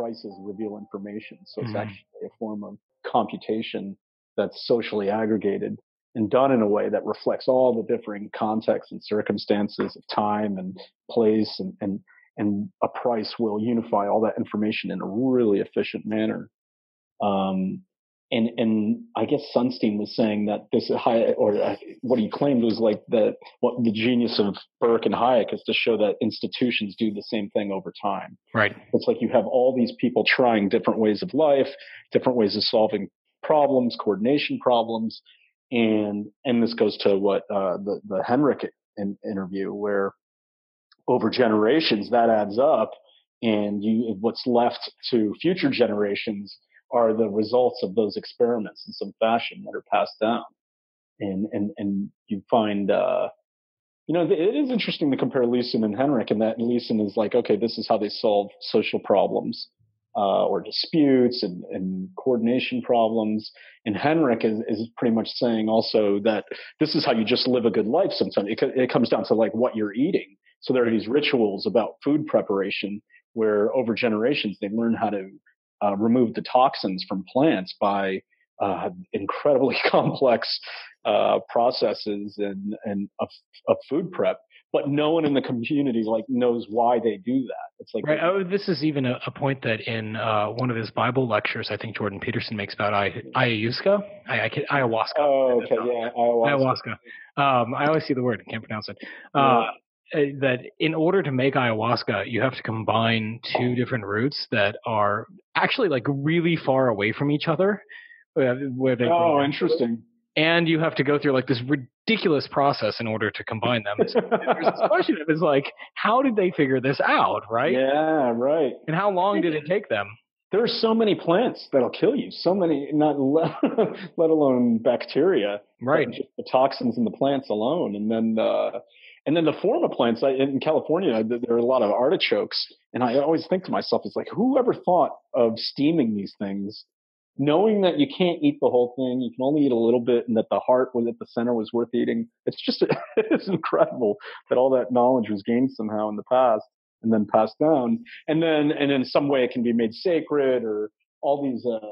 Prices reveal information. So it's mm-hmm. actually a form of computation that's socially aggregated and done in a way that reflects all the differing contexts and circumstances of time and place and, and, and a price will unify all that information in a really efficient manner. Um, and and I guess Sunstein was saying that this high or uh, what he claimed was like that what the genius of Burke and Hayek is to show that institutions do the same thing over time.
Right.
It's like you have all these people trying different ways of life, different ways of solving problems, coordination problems, and and this goes to what uh, the the Henrich in, interview where over generations that adds up, and you what's left to future generations are the results of those experiments in some fashion that are passed down. And, and, and you find, uh, you know, it is interesting to compare Leeson and Henrich and that Leeson is like, okay, this is how they solve social problems, uh, or disputes and, and coordination problems. And Henrich is, is pretty much saying also that this is how you just live a good life sometimes. It, it comes down to like what you're eating. So there are these rituals about food preparation where over generations they learn how to uh, remove the toxins from plants by uh, incredibly complex uh, processes and and of, of, food prep. But no one in the community like knows why they do that. It's like
right. Oh, this is even a, a point that in uh, one of his Bible lectures, I think Jordan Peterson makes about I, ayahuasca. I, I can, ayahuasca.
Oh, okay, yeah,
ayahuasca. ayahuasca. Um, I always see the word, I can't pronounce it. Uh, yeah. Uh, that in order to make ayahuasca, you have to combine two different roots that are actually like really far away from each other. Where they
oh, interesting.
And you have to go through like this ridiculous process in order to combine them. So there's this question of is like, how did they figure this out, right?
Yeah, right.
And how long did it take them?
there are so many plants that'll kill you. So many, not let, let alone bacteria.
Right.
Just the toxins in the plants alone, and then uh, and then the form of plants. I, in California, there are a lot of artichokes, and I always think to myself, it's like, whoever thought of steaming these things, knowing that you can't eat the whole thing, you can only eat a little bit, and that the heart was at the center was worth eating. It's just it's incredible that all that knowledge was gained somehow in the past and then passed down, and then and in some way it can be made sacred, or all these uh,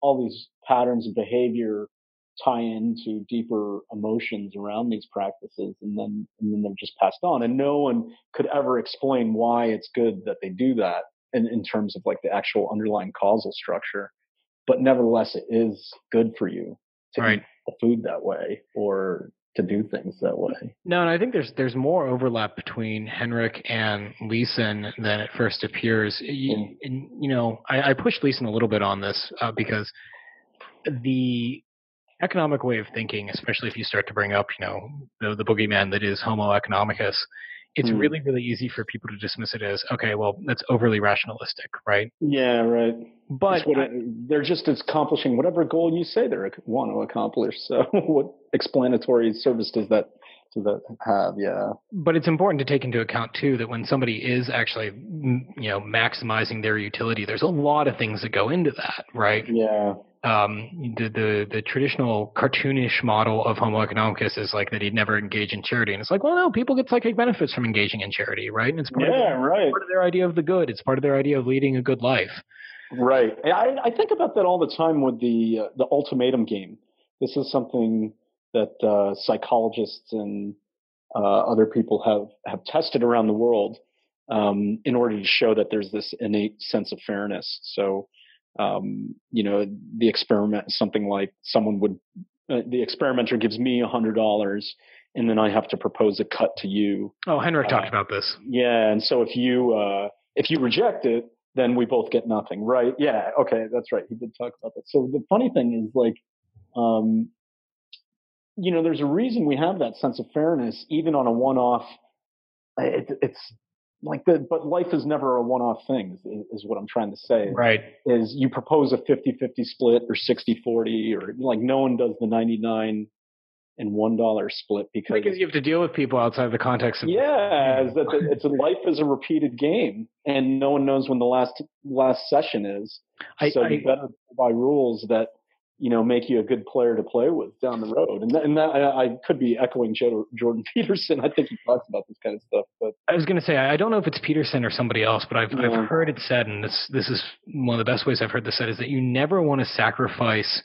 all these patterns of behavior tie into deeper emotions around these practices, and then and then they're just passed on, and no one could ever explain why it's good that they do that, in, in terms of like the actual underlying causal structure. But nevertheless, it is good for you to
right.
eat the food that way, or to do things that way.
No, and I think there's there's more overlap between Henrich and Leeson than it first appears. You, mm. and, you know, I, I pushed Leeson a little bit on this uh, because the economic way of thinking, especially if you start to bring up, you know, the, the boogeyman that is Homo economicus, it's mm. really, really easy for people to dismiss it as, okay, well, that's overly rationalistic, right?
Yeah, right.
But
it, they're just accomplishing whatever goal you say they want to accomplish. So, what explanatory service does that does that have? Yeah.
But it's important to take into account too that when somebody is actually, you know, maximizing their utility, there's a lot of things that go into that, right?
Yeah
um, the, the the traditional cartoonish model of Homo economicus is like that he'd never engage in charity, and it's like, well, no, people get psychic benefits from engaging in charity, right? And it's part,
yeah,
of, their,
right.
part of their idea of the good. It's part of their idea of leading a good life.
Right. I, I think about that all the time with the uh, the ultimatum game. This is something that uh, psychologists and uh, other people have have tested around the world um, in order to show that there's this innate sense of fairness. So um, you know, the experiment, something like someone would, uh, the experimenter gives me a hundred dollars and then I have to propose a cut to you.
Oh, Henrich uh, talked about this.
Yeah. And so if you, uh, if you reject it, then we both get nothing, right? Yeah. Okay. That's right. He did talk about that. So the funny thing is like, um, you know, there's a reason we have that sense of fairness, even on a one-off. It, it's like the but life is never a one-off thing is, is, what i'm trying to say.
Right.
Is you propose a 50-50 split or 60-40 or like no one does the 99 and one dollar split because
because you have to deal with people outside the context of
yeah it's, it's a life is a repeated game and no one knows when the last last session is. I, so I, you better by rules that you know, make you a good player to play with down the road. And that, and that I, I could be echoing Jordan Peterson. I think he talks about this kind of stuff. But
I was going to say I don't know if it's Peterson or somebody else, but I've yeah. I've heard it said, and this this is one of the best ways I've heard this said is that you never want to sacrifice.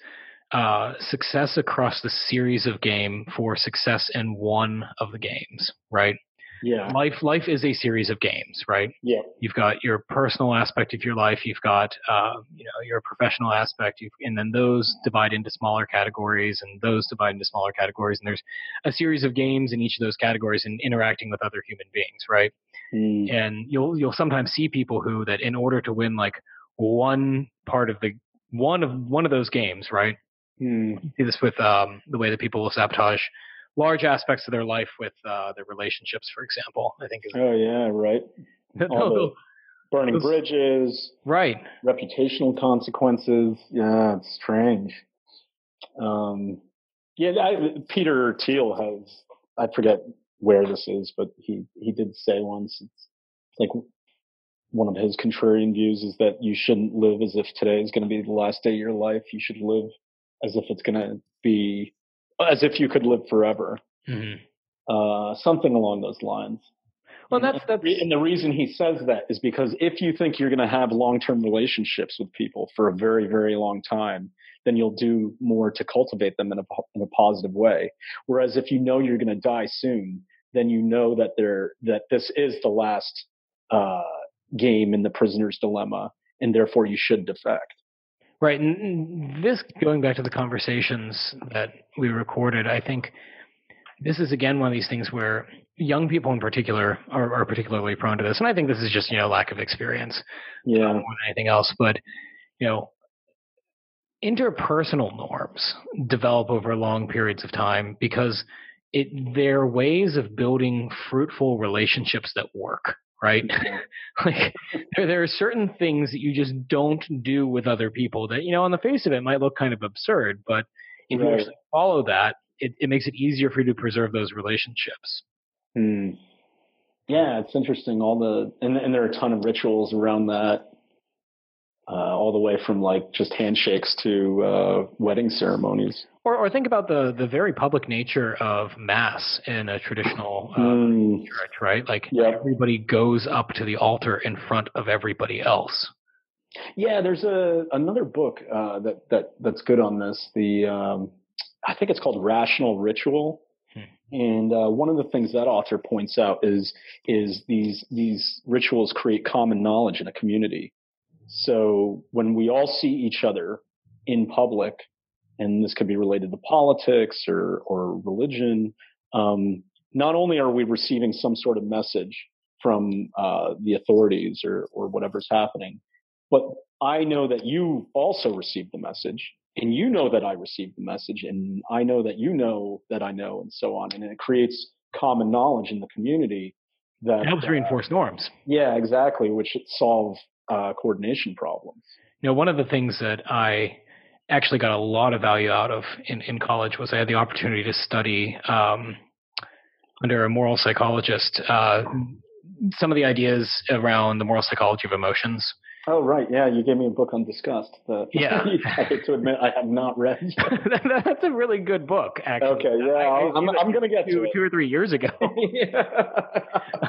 Uh, success across the series of game for success in one of the games, right?
Yeah.
Life life is a series of games, right?
Yeah.
You've got your personal aspect of your life. You've got uh, you know your professional aspect, and then those divide into smaller categories, and those divide into smaller categories. And there's a series of games in each of those categories, and interacting with other human beings, right? Mm. And you'll you'll sometimes see people who that in order to win like one part of the one of one of those games, right?
Mm.
You see this with um, the way that people will sabotage large aspects of their life with uh, their relationships, for example. I think. Is,
oh yeah, right. All the burning those, bridges,
right?
Reputational consequences. Yeah, it's strange. Um, yeah, I, Peter Thiel has. I forget where this is, but he he did say once. It's like one of his contrarian views is that you shouldn't live as if today is going to be the last day of your life. You should live as if it's going to be as if you could live forever.
Mm-hmm.
Uh, something along those lines.
Well, that's that's
and the reason he says that is because if you think you're going to have long-term relationships with people for a very, very long time, then you'll do more to cultivate them in a in a positive way. Whereas if you know you're going to die soon, then you know that there that this is the last uh, game in the prisoner's dilemma, and therefore you should defect.
Right. And this, going back to the conversations that we recorded, I think this is again one of these things where young people in particular are, are particularly prone to this. And I think this is just, you know, lack of experience
yeah.
Uh, more than anything else. But, you know, interpersonal norms develop over long periods of time because it they're ways of building fruitful relationships that work right? like there, there are certain things that you just don't do with other people that, you know, on the face of it might look kind of absurd, but if right. you actually follow that, it, it makes it easier for you to preserve those relationships.
Hmm. Yeah, it's interesting. All the and, and there are a ton of rituals around that uh, all the way from like just handshakes to uh, wedding ceremonies.
Or, or think about the the very public nature of mass in a traditional uh, mm. church, right? Like everybody goes up to the altar in front of everybody else.
Yeah, there's a another book uh, that that that's good on this. The um, I think it's called Rational Ritual. Hmm. And uh, one of the things that author points out is is these these rituals create common knowledge in a community. So when we all see each other in public, and this could be related to politics or, or religion, um, not only are we receiving some sort of message from uh, the authorities or, or whatever's happening, but I know that you also received the message, and you know that I received the message, and I know that you know that I know, and so on. And it creates common knowledge in the community that
it helps uh, reinforce norms.
Yeah, exactly, which solve uh, coordination problems.
You know, one of the things that I actually got a lot of value out of in, in college was I had the opportunity to study um, under a moral psychologist uh, some of the ideas around the moral psychology of emotions.
Oh right, yeah, you gave me a book on disgust that
yeah.
I to admit I have not read.
that's a really good book, actually.
Okay, yeah, I, am I'm, I'm going to get
two,
to
two or three years ago.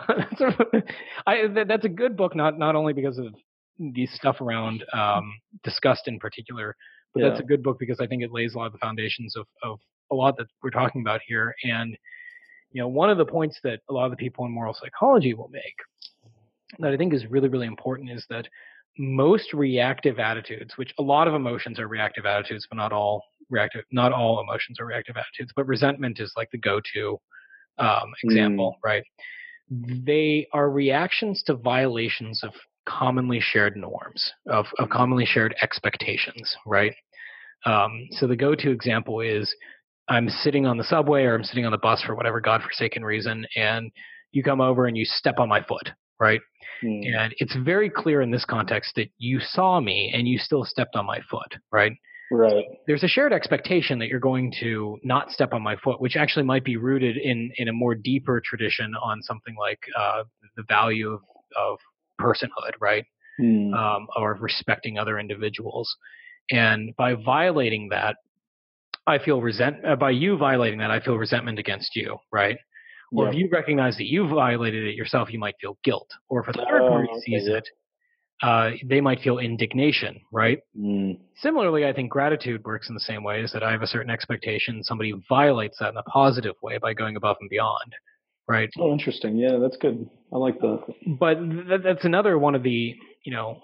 that's, a, I, that's a good book, not not only because of the stuff around um, disgust in particular, but yeah. that's a good book because I think it lays a lot of the foundations of of a lot that we're talking about here. And you know, one of the points that a lot of the people in moral psychology will make that I think is really really important is that most reactive attitudes, which a lot of emotions are reactive attitudes, but not all reactive, not all emotions are reactive attitudes, but resentment is like the go-to um, example, mm. right? They are reactions to violations of commonly shared norms, of, of commonly shared expectations, right? Um, so the go-to example is I'm sitting on the subway or I'm sitting on the bus for whatever godforsaken reason, and you come over and you step on my foot, right? Mm. And it's very clear in this context that you saw me and you still stepped on my foot, right?
Right.
There's a shared expectation that you're going to not step on my foot, which actually might be rooted in in a more deeper tradition on something like uh, the value of, of personhood, right? Mm. Um, or respecting other individuals. And by violating that, I feel resent. Uh, by you violating that, I feel resentment against you, right? Or yep. if you recognize that you violated it yourself, you might feel guilt. Or if a third oh, party sees it, uh, they might feel indignation, right? Mm. Similarly, I think gratitude works in the same way. Is that I have a certain expectation, somebody violates that in a positive way by going above and beyond, right?
Oh, interesting. Yeah, that's good. I like that.
But th- that's another one of the, you know,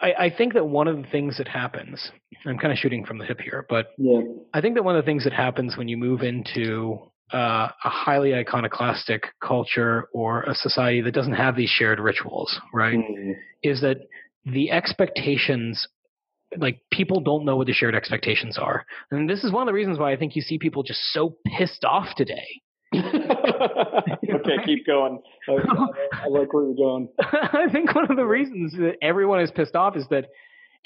I, I, think that one of the things that happens, I'm kind of shooting from the hip here, but
yeah.
I think that one of the things that happens when you move into uh, a highly iconoclastic culture or a society that doesn't have these shared rituals, right? Mm. Is that the expectations, like people don't know what the shared expectations are. And this is one of the reasons why I think you see people just so pissed off today.
okay, keep going. I, I, like where you're going.
I think one of the reasons that everyone is pissed off is that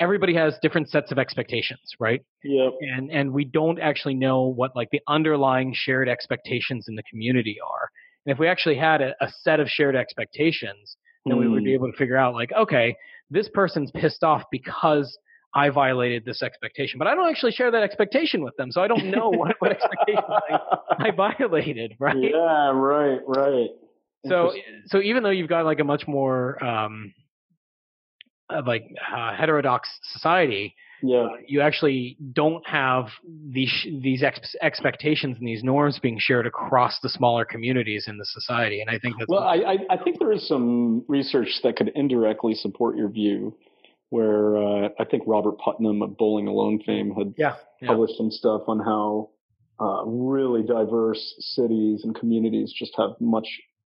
everybody has different sets of expectations, right?
Yep.
And and we don't actually know what like the underlying shared expectations in the community are. And if we actually had a, a set of shared expectations, then mm. we would be hmm. able to figure out like, okay, this person's pissed off because I violated this expectation, but I don't actually share that expectation with them, so I don't know what, what expectations I, I violated, right?
Yeah, right, right.
So, so even though you've got like a much more um, like uh, heterodox society,
yeah.
you actually don't have these these ex- expectations and these norms being shared across the smaller communities in the society. And I think that's
well, I, I think there is some research that could indirectly support your view. Where uh, I think Robert Putnam of Bowling Alone fame had
yeah, yeah.
published some stuff on how uh, really diverse cities and communities just have much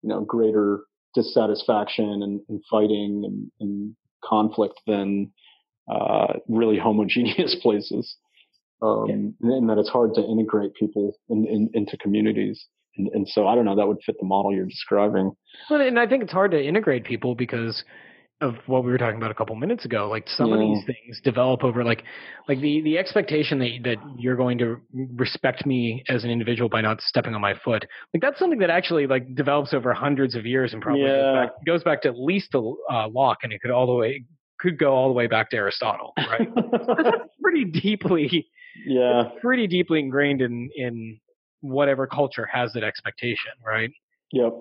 you know greater dissatisfaction and, and fighting and, and conflict than uh, really homogeneous places, um, yeah. and that it's hard to integrate people in, in, into communities. And, and so I don't know, that would fit the model you're describing.
Well, and I think it's hard to integrate people because of what we were talking about a couple minutes ago. Like some yeah. of these things develop over like like the the expectation that that you're going to respect me as an individual by not stepping on my foot. Like that's something that actually like develops over hundreds of years and probably yeah. goes, back, goes back to at least the uh, Locke, and it could all the way could go all the way back to Aristotle, right? that's pretty deeply
yeah
pretty deeply ingrained in in whatever culture has that expectation, right?
Yep.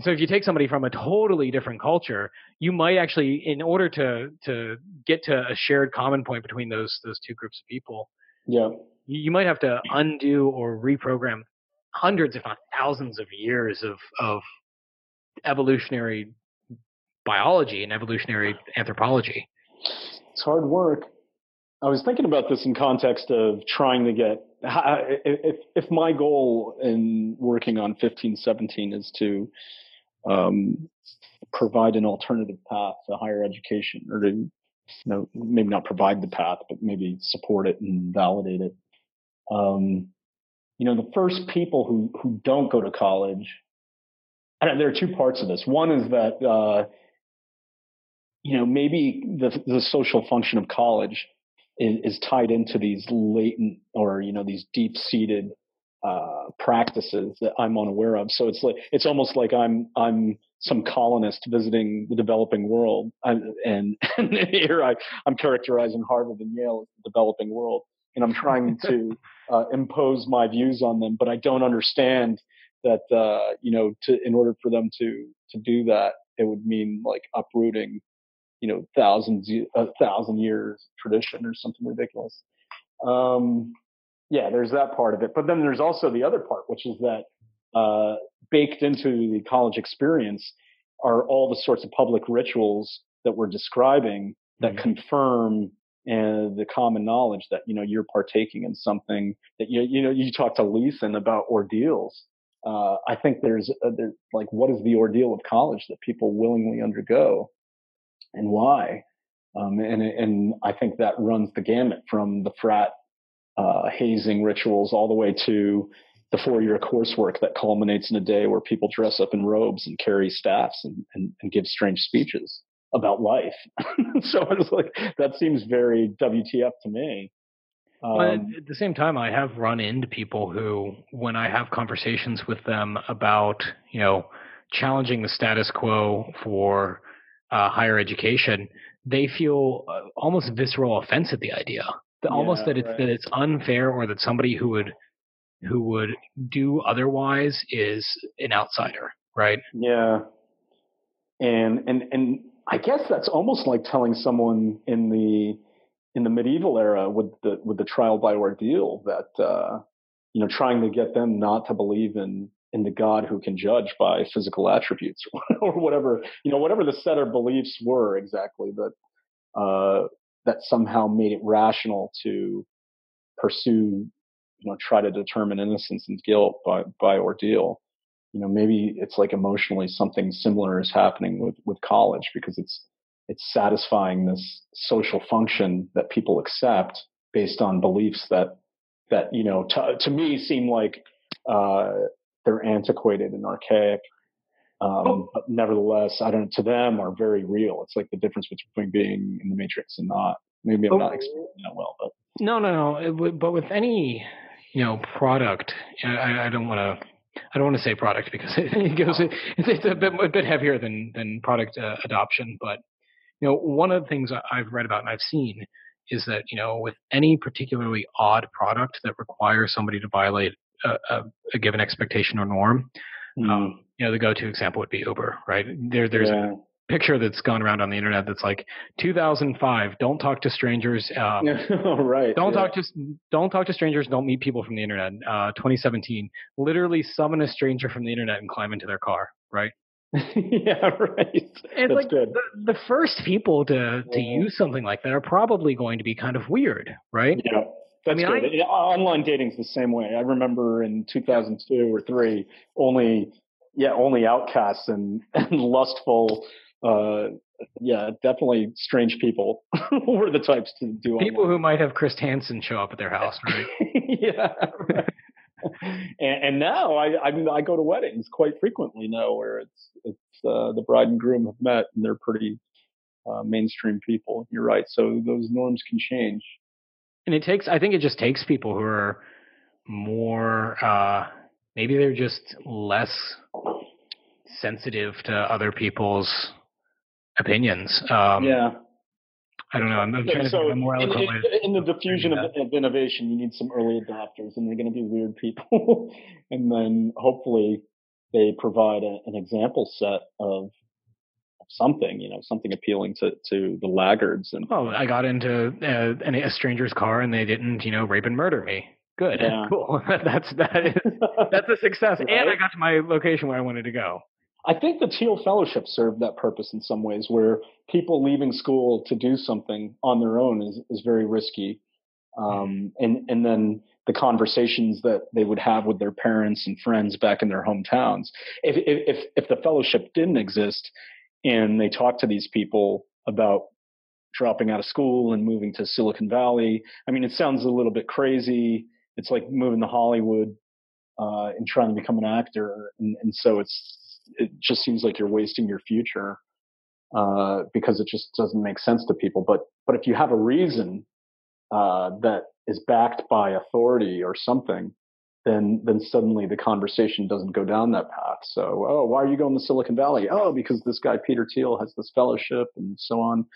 So if you take somebody from a totally different culture, you might actually, in order to to get to a shared common point between those those two groups of people,
yeah,
you, you might have to undo or reprogram hundreds, if not thousands, of years of of evolutionary biology and evolutionary anthropology.
It's hard work. I was thinking about this in context of trying to get if if my goal in working on 1517 is to um, provide an alternative path to higher education, or to you know maybe not provide the path, but maybe support it and validate it. Um, you know, the first people who who don't go to college, there are two parts of this. One is that uh, you know maybe the the social function of college is, is tied into these latent or you know these deep seated uh, practices that I'm unaware of. So it's like it's almost like I'm I'm some colonist visiting the developing world, I'm, and, and here I I'm characterizing Harvard and Yale as the developing world, and I'm trying to uh, impose my views on them, but I don't understand that uh, you know to in order for them to to do that, it would mean like uprooting you know thousands a thousand years tradition or something ridiculous. Um, yeah, there's that part of it, but then there's also the other part, which is that uh, baked into the college experience are all the sorts of public rituals that we're describing that mm-hmm. confirm uh, the common knowledge that you know you're partaking in something that you you know you talk to Leeson about ordeals. Uh, I think there's, a, there's like what is the ordeal of college that people willingly undergo, and why. Um, and, and I think that runs the gamut from the frat uh, hazing rituals all the way to the four year coursework that culminates in a day where people dress up in robes and carry staffs and, and, and give strange speeches about life. so it's like, that seems very WTF to me.
Um, but at the same time, I have run into people who, when I have conversations with them about, you know, challenging the status quo for uh, higher education, they feel uh, almost visceral offense at the idea. The, yeah, almost that it's right. that it's unfair, or that somebody who would who would do otherwise is an outsider, right?
Yeah, and and and I guess that's almost like telling someone in the in the medieval era with the with the trial by ordeal that uh, you know trying to get them not to believe in in the God who can judge by physical attributes or whatever, you know, whatever the set of beliefs were exactly that, uh, that somehow made it rational to pursue, you know, try to determine innocence and guilt by, by ordeal. You know, maybe it's like emotionally something similar is happening with, with college because it's, it's satisfying this social function that people accept based on beliefs that, that, you know, to, to me seem like, uh, they're antiquated and archaic. Um, oh. But nevertheless, I don't. To them, are very real. It's like the difference between being in the matrix and not. Maybe I'm oh. not explaining that well, but
no, no, no. But with any, you know, product, I, I don't want to. I don't want to say product because it goes. It's a bit, a bit heavier than than product uh, adoption. But you know, one of the things I've read about and I've seen is that you know, with any particularly odd product that requires somebody to violate a, a, a given expectation or norm. Mm. Um, you know, the go-to example would be Uber, right? There, there's yeah. a picture that's gone around on the internet that's like 2005. Don't talk to strangers. Um,
right.
Don't yeah. talk to don't talk to strangers. Don't meet people from the internet. Uh, 2017. Literally summon a stranger from the internet and climb into their car. Right.
yeah, right. It's
That's like good. The, the first people to to yeah. use something like that are probably going to be kind of weird, right?
Yeah. That's I mean, good. I, Online dating's the same way. I remember in 2002 or three, only yeah, only outcasts and, and lustful, uh, yeah, definitely strange people were the types to do.
People online. who might have Chris Hansen show up at their house, right?
yeah. and, and, now I, I mean, I go to weddings quite frequently now where it's, it's, uh, the bride and groom have met and they're pretty, uh, mainstream people. You're right. So those norms can change.
And it takes, I think it just takes people who are more, uh, maybe they're just less sensitive to other people's opinions. Um,
yeah.
I don't know. I'm, I'm trying so to think more eloquent
in, in, the diffusion of, of, innovation, you need some early adopters, and they're going to be weird people. and then hopefully they provide a, an example set of something, you know, something appealing to, to the laggards. And
oh, I got into uh, a stranger's car, and they didn't, you know, rape and murder me. Good, yeah. cool. that's that is that's a success, right? and I got to my location where I wanted to go.
I think the Thiel Fellowship served that purpose in some ways, where people leaving school to do something on their own is, is very risky. Um, and, and then the conversations that they would have with their parents and friends back in their hometowns. If, if, if the fellowship didn't exist and they talked to these people about dropping out of school and moving to Silicon Valley, I mean, it sounds a little bit crazy. It's like moving to Hollywood uh, and trying to become an actor. And, and so it's it just seems like you're wasting your future uh, because it just doesn't make sense to people. But but if you have a reason uh, that is backed by authority or something, then then suddenly the conversation doesn't go down that path. So oh, why are you going to Silicon Valley? Oh, because this guy Peter Thiel has this fellowship and so on.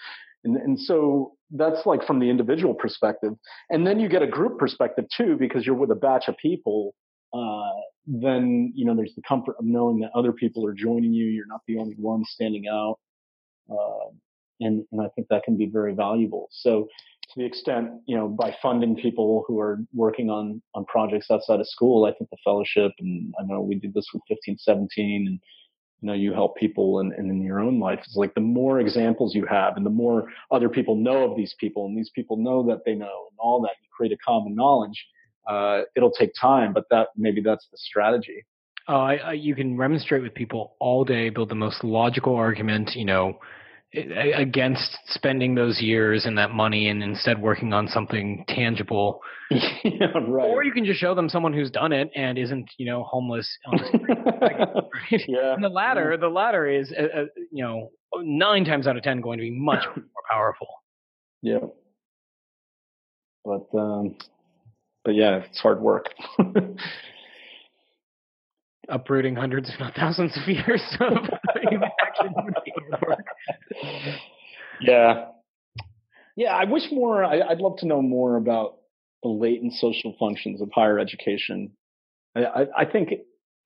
And, and so that's like from the individual perspective. And then you get a group perspective too, because you're with a batch of people uh, then you know there's the comfort of knowing that other people are joining you. You're not the only one standing out, uh, and and I think that can be very valuable. So to the extent you know by funding people who are working on on projects outside of school, I think the fellowship and I know we did this with 1517 and you know you help people and, in your own life it's like the more examples you have and the more other people know of these people and these people know that they know and all that you create a common knowledge uh, it'll take time, but that maybe that's the strategy.
Oh, I, I, you can remonstrate with people all day, build the most logical argument, you know, against spending those years and that money and instead working on something tangible.
yeah, right.
Or you can just show them someone who's done it and isn't, you know, homeless on the street. right?
Yeah.
And the latter, the latter is, uh, uh, you know, nine times out of ten going to be much more powerful.
Yeah. But um, but yeah, it's hard work.
Uprooting hundreds, if not thousands, of years of.
Yeah, yeah. I wish more. I, would love to know more about the latent social functions of higher education. I, I, I think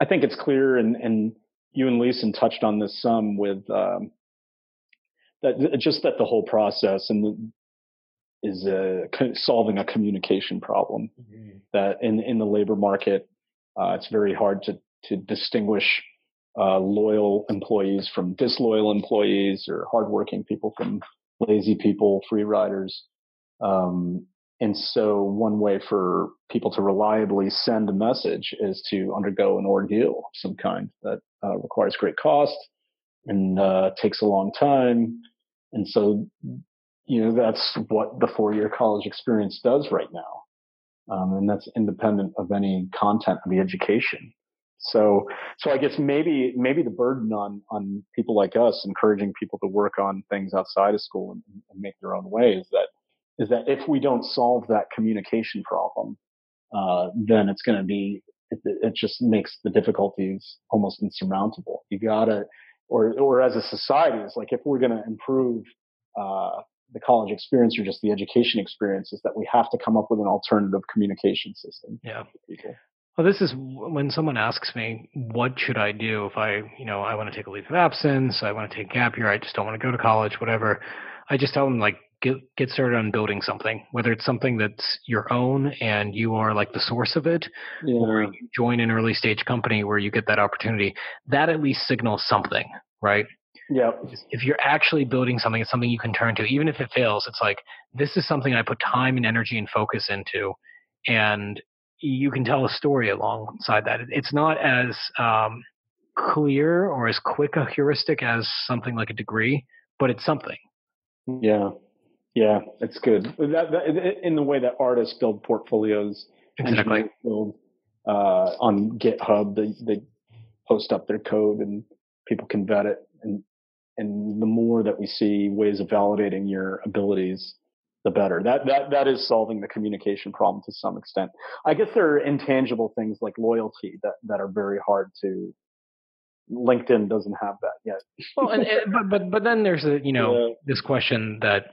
I think it's clear, and, and you and Leeson touched on this some with um, that just that the whole process and the, is uh, solving a communication problem mm-hmm. that in in the labor market uh, it's very hard to to distinguish uh, loyal employees from disloyal employees or hardworking people from lazy people, free riders. Um, and so one way for people to reliably send a message is to undergo an ordeal of some kind that uh, requires great cost and uh, takes a long time. And so you know, that's what the four year college experience does right now. Um, and that's independent of any content of the education. So, so I guess maybe, maybe the burden on, on people like us encouraging people to work on things outside of school and, and make their own way is that, is that if we don't solve that communication problem, uh, then it's going to be, it, it just makes the difficulties almost insurmountable. You gotta, or, or as a society, it's like if we're going to improve, uh, the college experience or just the education experience is that we have to come up with an alternative communication system.
Yeah. Well, this is when someone asks me, what should I do if I, you know, I want to take a leave of absence, I want to take a gap year, I just don't want to go to college, whatever. I just tell them like, get get started on building something, whether it's something that's your own and you are like the source of it, yeah. or you join an early stage company where you get that opportunity. That at least signals something, right?
Yeah.
If you're actually building something, it's something you can turn to. Even if it fails, it's like, this is something I put time and energy and focus into. And you can tell a story alongside that. It's not as um, clear or as quick a heuristic as something like a degree, but it's something.
Yeah. Yeah, it's good. That, that, in the way that artists build portfolios,
exactly.
Build uh, on GitHub. They, they post up their code and people can vet it. And, and the more that we see ways of validating your abilities, the better. That, that, that is solving the communication problem to some extent. I guess there are intangible things like loyalty that, that are very hard to, LinkedIn doesn't have that yet.
well, and, and, but, but, but then there's a, you know, yeah. this question that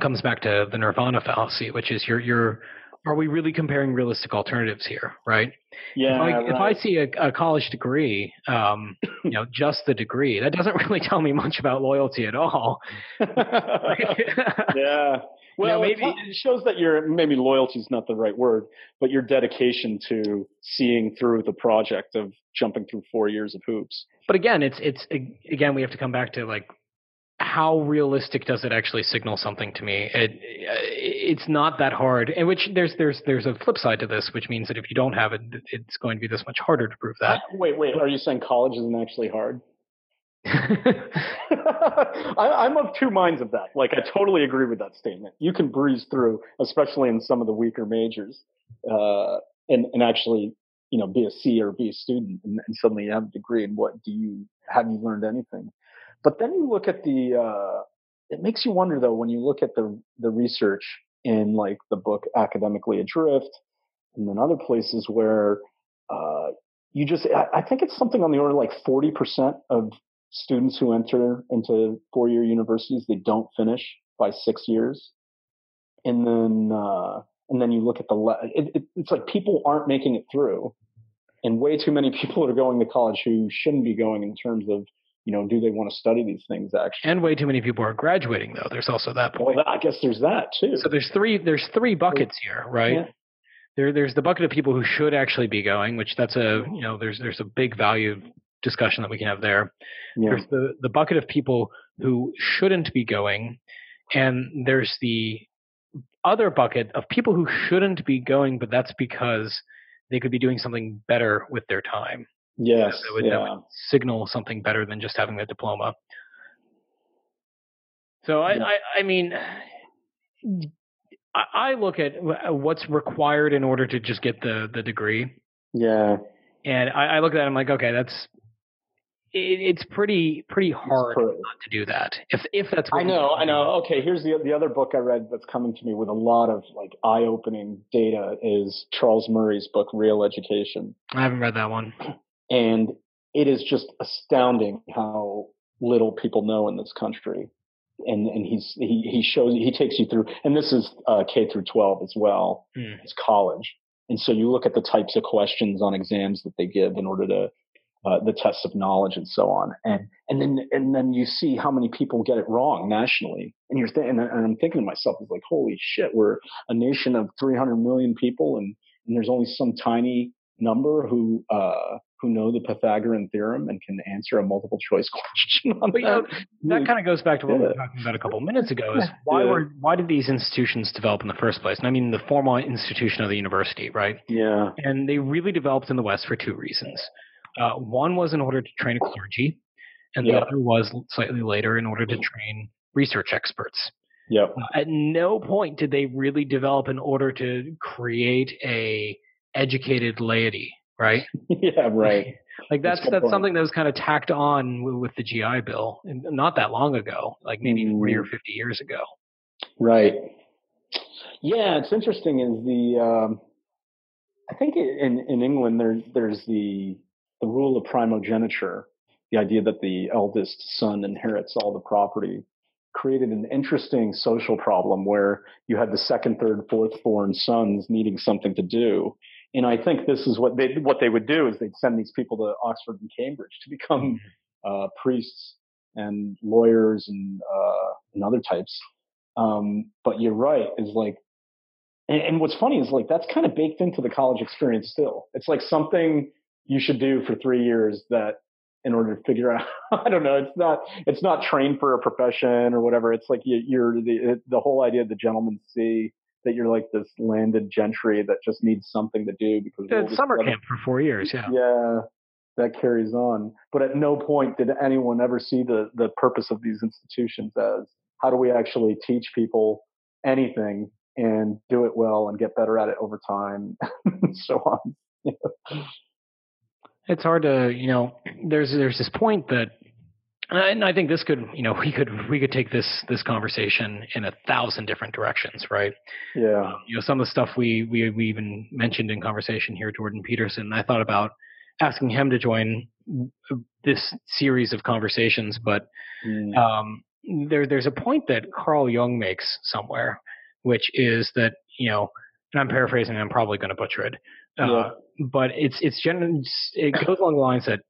comes back to the nirvana fallacy, which is you're, you're, are we really comparing realistic alternatives here, right?
Yeah.
If I,
right.
if I see a, a, college degree, um, you know, just the degree, that doesn't really tell me much about loyalty at all.
yeah. Well, you know, maybe it shows that your maybe loyalty is not the right word, but your dedication to seeing through the project of jumping through four years of hoops.
But again, it's it's again we have to come back to like how realistic does it actually signal something to me? It it's not that hard. And which there's there's there's a flip side to this, which means that if you don't have it, it's going to be this much harder to prove that.
Wait, wait, are you saying college isn't actually hard? I, am of two minds of that. Like, I totally agree with that statement. You can breeze through, especially in some of the weaker majors, uh, and and actually, you know, be a C or B student, and, and suddenly you have a degree. And what do you have you learned anything? But then you look at the, uh, it makes you wonder though, when you look at the, the research in like the book Academically Adrift and then other places where, uh, you just, I, I think it's something on the order like 40% of students who enter into four year universities, they don't finish by six years. And then, uh, and then you look at the, le- it, it, it's like people aren't making it through and way too many people are going to college who shouldn't be going in terms of you know, do they want to study these things actually?
And way too many people are graduating though. There's also that point.
Well, I guess there's that too.
So there's three there's three buckets here, right? Yeah. There there's the bucket of people who should actually be going, which that's a you know, there's there's a big value discussion that we can have there. Yeah. There's the, the bucket of people who shouldn't be going, and there's the other bucket of people who shouldn't be going, but that's because they could be doing something better with their time.
Yes,
that would,
yeah.
that would signal something better than just having the diploma. So I, I, I mean, I look at uh, what's required in order to just get the the degree.
Yeah.
And I, I look at that. I'm like, okay, that's it, it's pretty pretty hard not to do that. If if that's
I know, I know. Okay, here's the the other book I read that's coming to me with a lot of like eye opening data is Charles Murray's book Real Education.
I haven't read that one.
And it is just astounding how little people know in this country. And and he's he he shows he takes you through, and this is uh, K through 12 as well. Mm. It's college, and so you look at the types of questions on exams that they give in order to uh, the tests of knowledge and so on, and and then and then you see how many people get it wrong nationally, and you're th- and, and I'm thinking to myself, it's like holy shit, we're a nation of 300 million people, and and there's only some tiny number who uh, who know the Pythagorean theorem and can answer a multiple choice question. On
but, that. You know, that kind of goes back to what yeah. we were talking about a couple minutes ago. Is why yeah. were why did these institutions develop in the first place? And I mean the formal institution of the university, right?
Yeah.
And they really developed in the West for two reasons. Uh, one was in order to train a clergy, and the other was slightly later in order to train research experts.
Yep.
Uh, at no point did they really develop in order to create a educated laity right?
yeah, right.
Like that's that's, that's something that was kind of tacked on with, with the GI Bill, and not that long ago, like maybe mm. forty or fifty years ago.
Right. Yeah, it's interesting. Is the um, I think in in England there there's the the rule of primogeniture, the idea that the eldest son inherits all the property, created an interesting social problem where you had the second, third, fourth born sons needing something to do, and I think this is what they what they would do is they'd send these people to Oxford and Cambridge to become mm-hmm. uh, priests and lawyers and uh, and other types. Um, but you're right, is like, and, and what's funny is like that's kind of baked into the college experience still. It's like something you should do for three years that in order to figure out i don't know it's not it's not trained for a profession or whatever it's like you, are the the whole idea of the gentleman see that you're like this landed gentry that just needs something to do because
it's summer camp for four years. Yeah.
Yeah. That carries on. But at no point did anyone ever see the, the purpose of these institutions as how do we actually teach people anything and do it well and get better at it over time and so on.
it's hard to you know there's there's this point that and I think this could, you know, we could we could take this this conversation in a thousand different directions, right?
Yeah.
Um, you know, some of the stuff we we we even mentioned in conversation here, Jordan Peterson. I thought about asking him to join this series of conversations, but mm. um, there there's a point that Carl Jung makes somewhere, which is that you know, and I'm paraphrasing, I'm probably going to butcher it, uh, yeah. but it's it's generally it goes along the lines that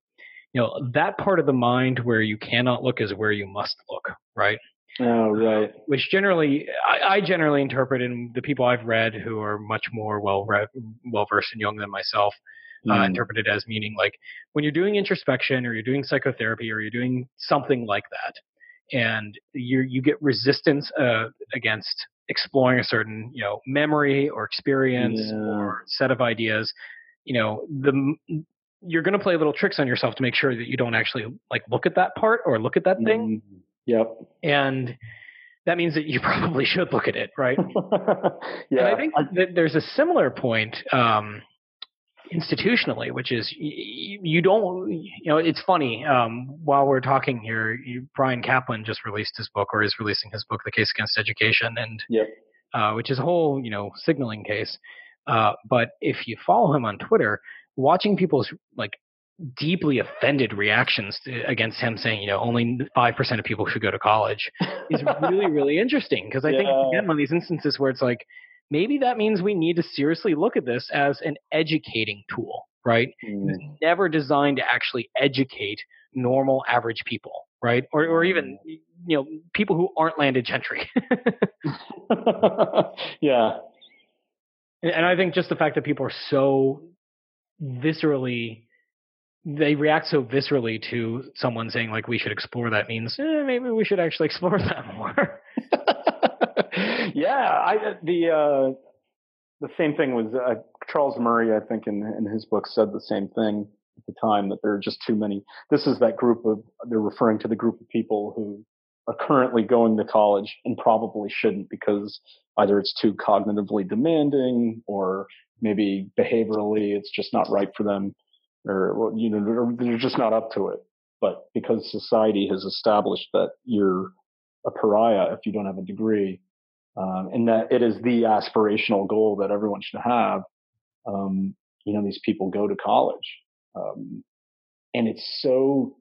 you know that part of the mind where you cannot look is where you must look right
oh right
which generally I, I generally interpret in the people i've read who are much more well read well versed in Jung than myself mm. uh, hmm. interpret it as meaning like when you're doing introspection or you're doing psychotherapy or you're doing something like that and you you get resistance uh, against exploring a certain you know memory or experience yeah. or set of ideas you know the you're going to play little tricks on yourself to make sure that you don't actually like look at that part or look at that thing.
Mm, yep.
And that means that you probably should look at it, right?
yeah.
And I think that there's a similar point um, institutionally, which is you, you, don't, you know, it's funny. Um, while we're talking here, you, Bryan Caplan just released his book or is releasing his book, The Case Against Education, and
yep.
uh, which is a whole, you know, signaling case. Uh, but if you follow him on Twitter, watching people's like deeply offended reactions to, against him saying, you know, only 5% of people should go to college is really, really interesting. Because I yeah. think, again, one of these instances where it's like, maybe that means we need to seriously look at this as an educating tool, right? Mm. It's never designed to actually educate normal, average people, right? Or, or even, mm. you know, people who aren't landed gentry.
yeah.
And I think just the fact that people are so viscerally they react so viscerally to someone saying like we should explore that means eh, maybe we should actually explore that more.
yeah, I the uh, the same thing was uh, Charles Murray. I think in in his book said the same thing at the time that there are just too many. This is that group of they're referring to the group of people who are currently going to college and probably shouldn't because either it's too cognitively demanding or maybe behaviorally it's just not right for them or you know they're just not up to it. But because society has established that you're a pariah if you don't have a degree um, and that it is the aspirational goal that everyone should have um, you know these people go to college. Um, and it's so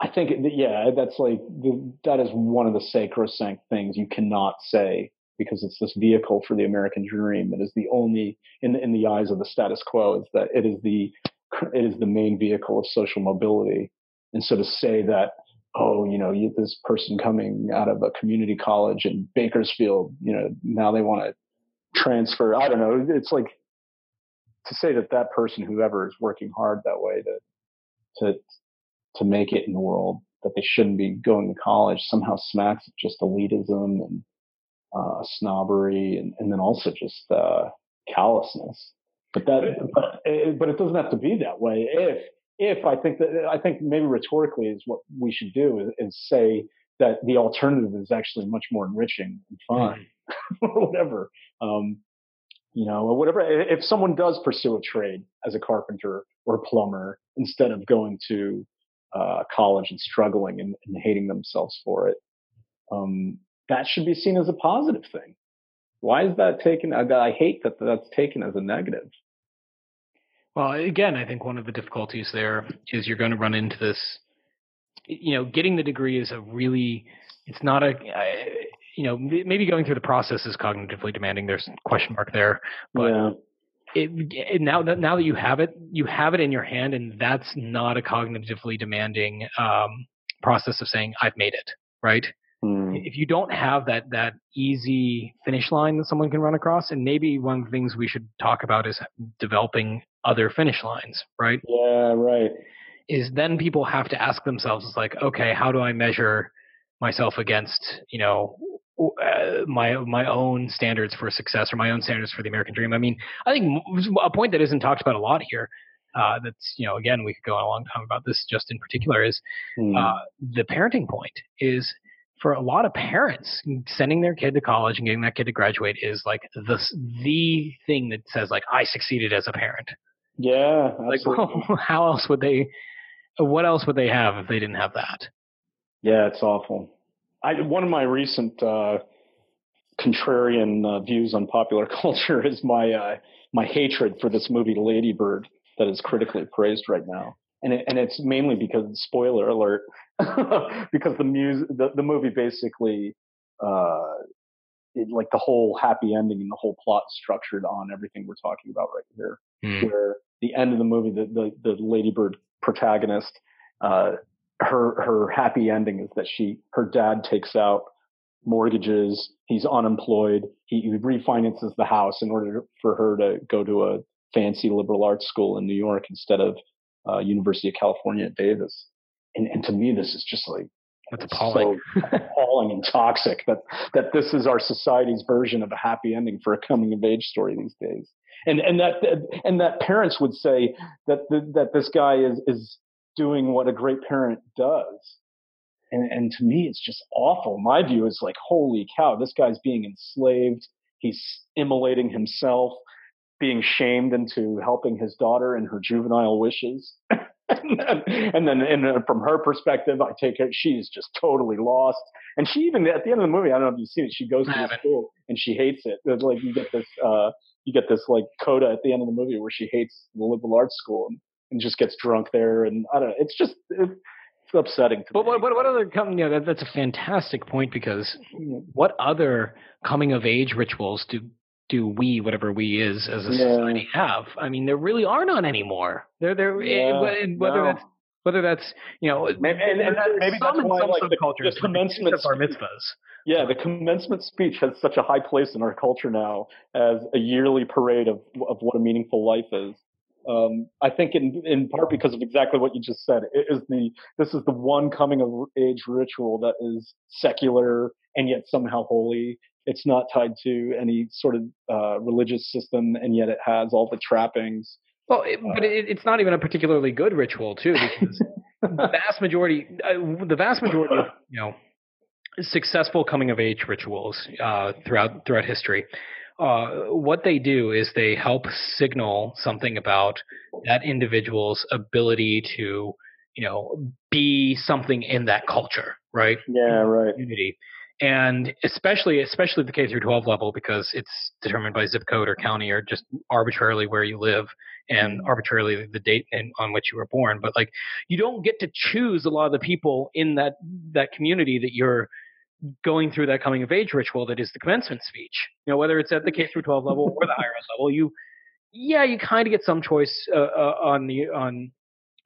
i think yeah that's like the, that is one of the sacrosanct things you cannot say because it's this vehicle for the American dream. It is the only, in the, in the eyes of the status quo, is that it is the it is the main vehicle of social mobility. And so to say that, oh, you know, you, this person coming out of a community college in Bakersfield, you know, now they want to transfer. I don't know. It's like to say that that person, whoever is working hard that way to to to make it in the world, that they shouldn't be going to college, somehow smacks of just elitism and uh, snobbery, and, and, then also just uh, callousness. But that, but it, but it doesn't have to be that way. If if I think that I think maybe rhetorically is what we should do is, is say that the alternative is actually much more enriching and fun, mm. or whatever. Um, you know, or whatever. If someone does pursue a trade as a carpenter or a plumber instead of going to uh, college and struggling and, and, hating themselves for it, um, that should be seen as a positive thing. Why is that taken? I, I hate that that's taken as a negative.
Well, again, I think one of the difficulties there is you're going to run into this. You know, getting the degree is a really, it's not a, you know, maybe going through the process is cognitively demanding. There's a question mark there, but yeah. it, it, now that now that you have it, you have it in your hand, and that's not a cognitively demanding um, process of saying I've made it, right?
Mm.
If you don't have that that easy finish line that someone can run across, and maybe one of the things we should talk about is developing other finish lines, right?
Yeah, right.
Is then people have to ask themselves, it's like, okay, how do I measure myself against, you know, uh, my my own standards for success or my own standards for the American dream? I mean, I think a point that isn't talked about a lot here uh, that's you know again we could go on a long time about this just in particular is mm. uh, the parenting point is for a lot of parents, sending their kid to college and getting that kid to graduate is like the the thing that says like I succeeded as a parent.
Yeah,
Like,
absolutely.
how else would they? What else would they have if they didn't have that?
Yeah, it's awful. I one of my recent uh, contrarian uh, views on popular culture is my uh, my hatred for this movie Lady Bird that is critically praised right now, and it, and it's mainly because spoiler alert because the music the, the movie basically uh, it, like the whole happy ending and the whole plot structured on everything we're talking about right here
Hmm.
where the end of the movie, the the, the Lady Bird protagonist, uh, her her happy ending is that she her dad takes out mortgages. He's unemployed. He, he refinances the house in order for her to go to a fancy liberal arts school in New York instead of uh, University of California at Davis. And, and to me, this is just like
That's appalling.
so appalling and toxic that that this is our society's version of a happy ending for a coming of age story these days. And and that and that parents would say that the, that this guy is is doing what a great parent does. And and to me it's just awful. My view is like holy cow, this guy's being enslaved. He's immolating himself, being shamed into helping his daughter in her juvenile wishes. and then, and then and from her perspective, I take it she's just totally lost. And she even at the end of the movie, I don't know if you've seen it, she goes to the school and she hates it. It's like you get this uh you get this like coda at the end of the movie where she hates the liberal arts school and, and just gets drunk there and I don't know. It's just it's upsetting to
But
me.
what, what, what other com- yeah, that, that's a fantastic point because what other coming of age rituals do do we, whatever we is as a
Yeah.
society, have? I mean, there really are none anymore. There, there, eh,
Yeah,
wh- whether
no.
that's whether that's you know
Maybe- and- and
there's
maybe
some
that's why, like, the- the commencement
of our mitzvahs.
Yeah, the commencement speech has such a high place in our culture now as a yearly parade of of what a meaningful life is. Um, I think in in part because of exactly what you just said. It is the this is the one coming of age ritual that is secular and yet somehow holy. It's not tied to any sort of uh, religious system, and yet it has all the trappings.
Well, it, but it, it's not even a particularly good ritual too, because the vast majority, uh, the vast majority of you know successful coming of age rituals uh, throughout throughout history, uh, what they do is they help signal something about that individual's ability to you know be something in that culture, right?
Yeah, right.
community. And especially, especially the K through 12 level, because it's determined by zip code or county or just arbitrarily where you live and arbitrarily the date in, on which you were born. But like, you don't get to choose a lot of the people in that that community that you're going through that coming of age ritual that is the commencement speech. You know, whether it's at the K through 12 level or the higher level, you, yeah, you kind of get some choice uh, uh, on the on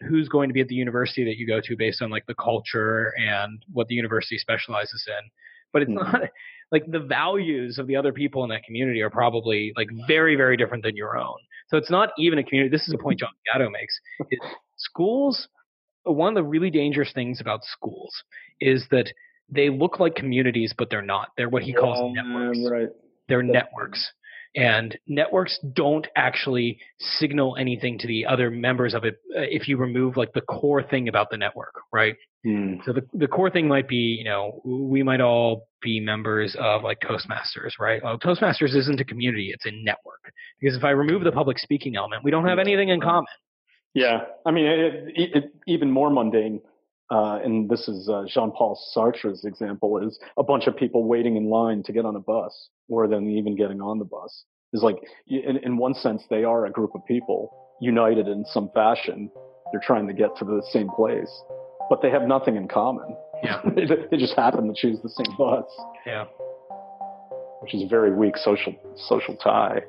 who's going to be at the university that you go to based on like the culture and what the university specializes in but it's
Mhm.
not like the values of the other people in that community are probably like very very different than your own so it's not even a community this is a point john gatto makes is schools one of the really dangerous things about schools is that they look like communities but they're not they're what he calls
Yeah,
networks
Right.
they're networks and networks don't actually signal anything to the other members of it uh, if you remove like the core thing about the network right
Hmm.
so the, the core thing might be, you know, we might all be members of like Toastmasters, right? Well, Toastmasters isn't a community; it's a network. Because if I remove the public speaking element, we don't have anything in common.
Yeah, I mean, it, it, it, even more mundane, uh, and this is uh, Jean-Paul Sartre's example, is a bunch of people waiting in line to get on a bus, or then even getting on the bus. Is like, in, in one sense, they are a group of people united in some fashion. They're trying to get to the same place, but they have nothing in common.
Yeah.
they, they just happen to choose the same bus,
Yeah.
which is a very weak social social tie.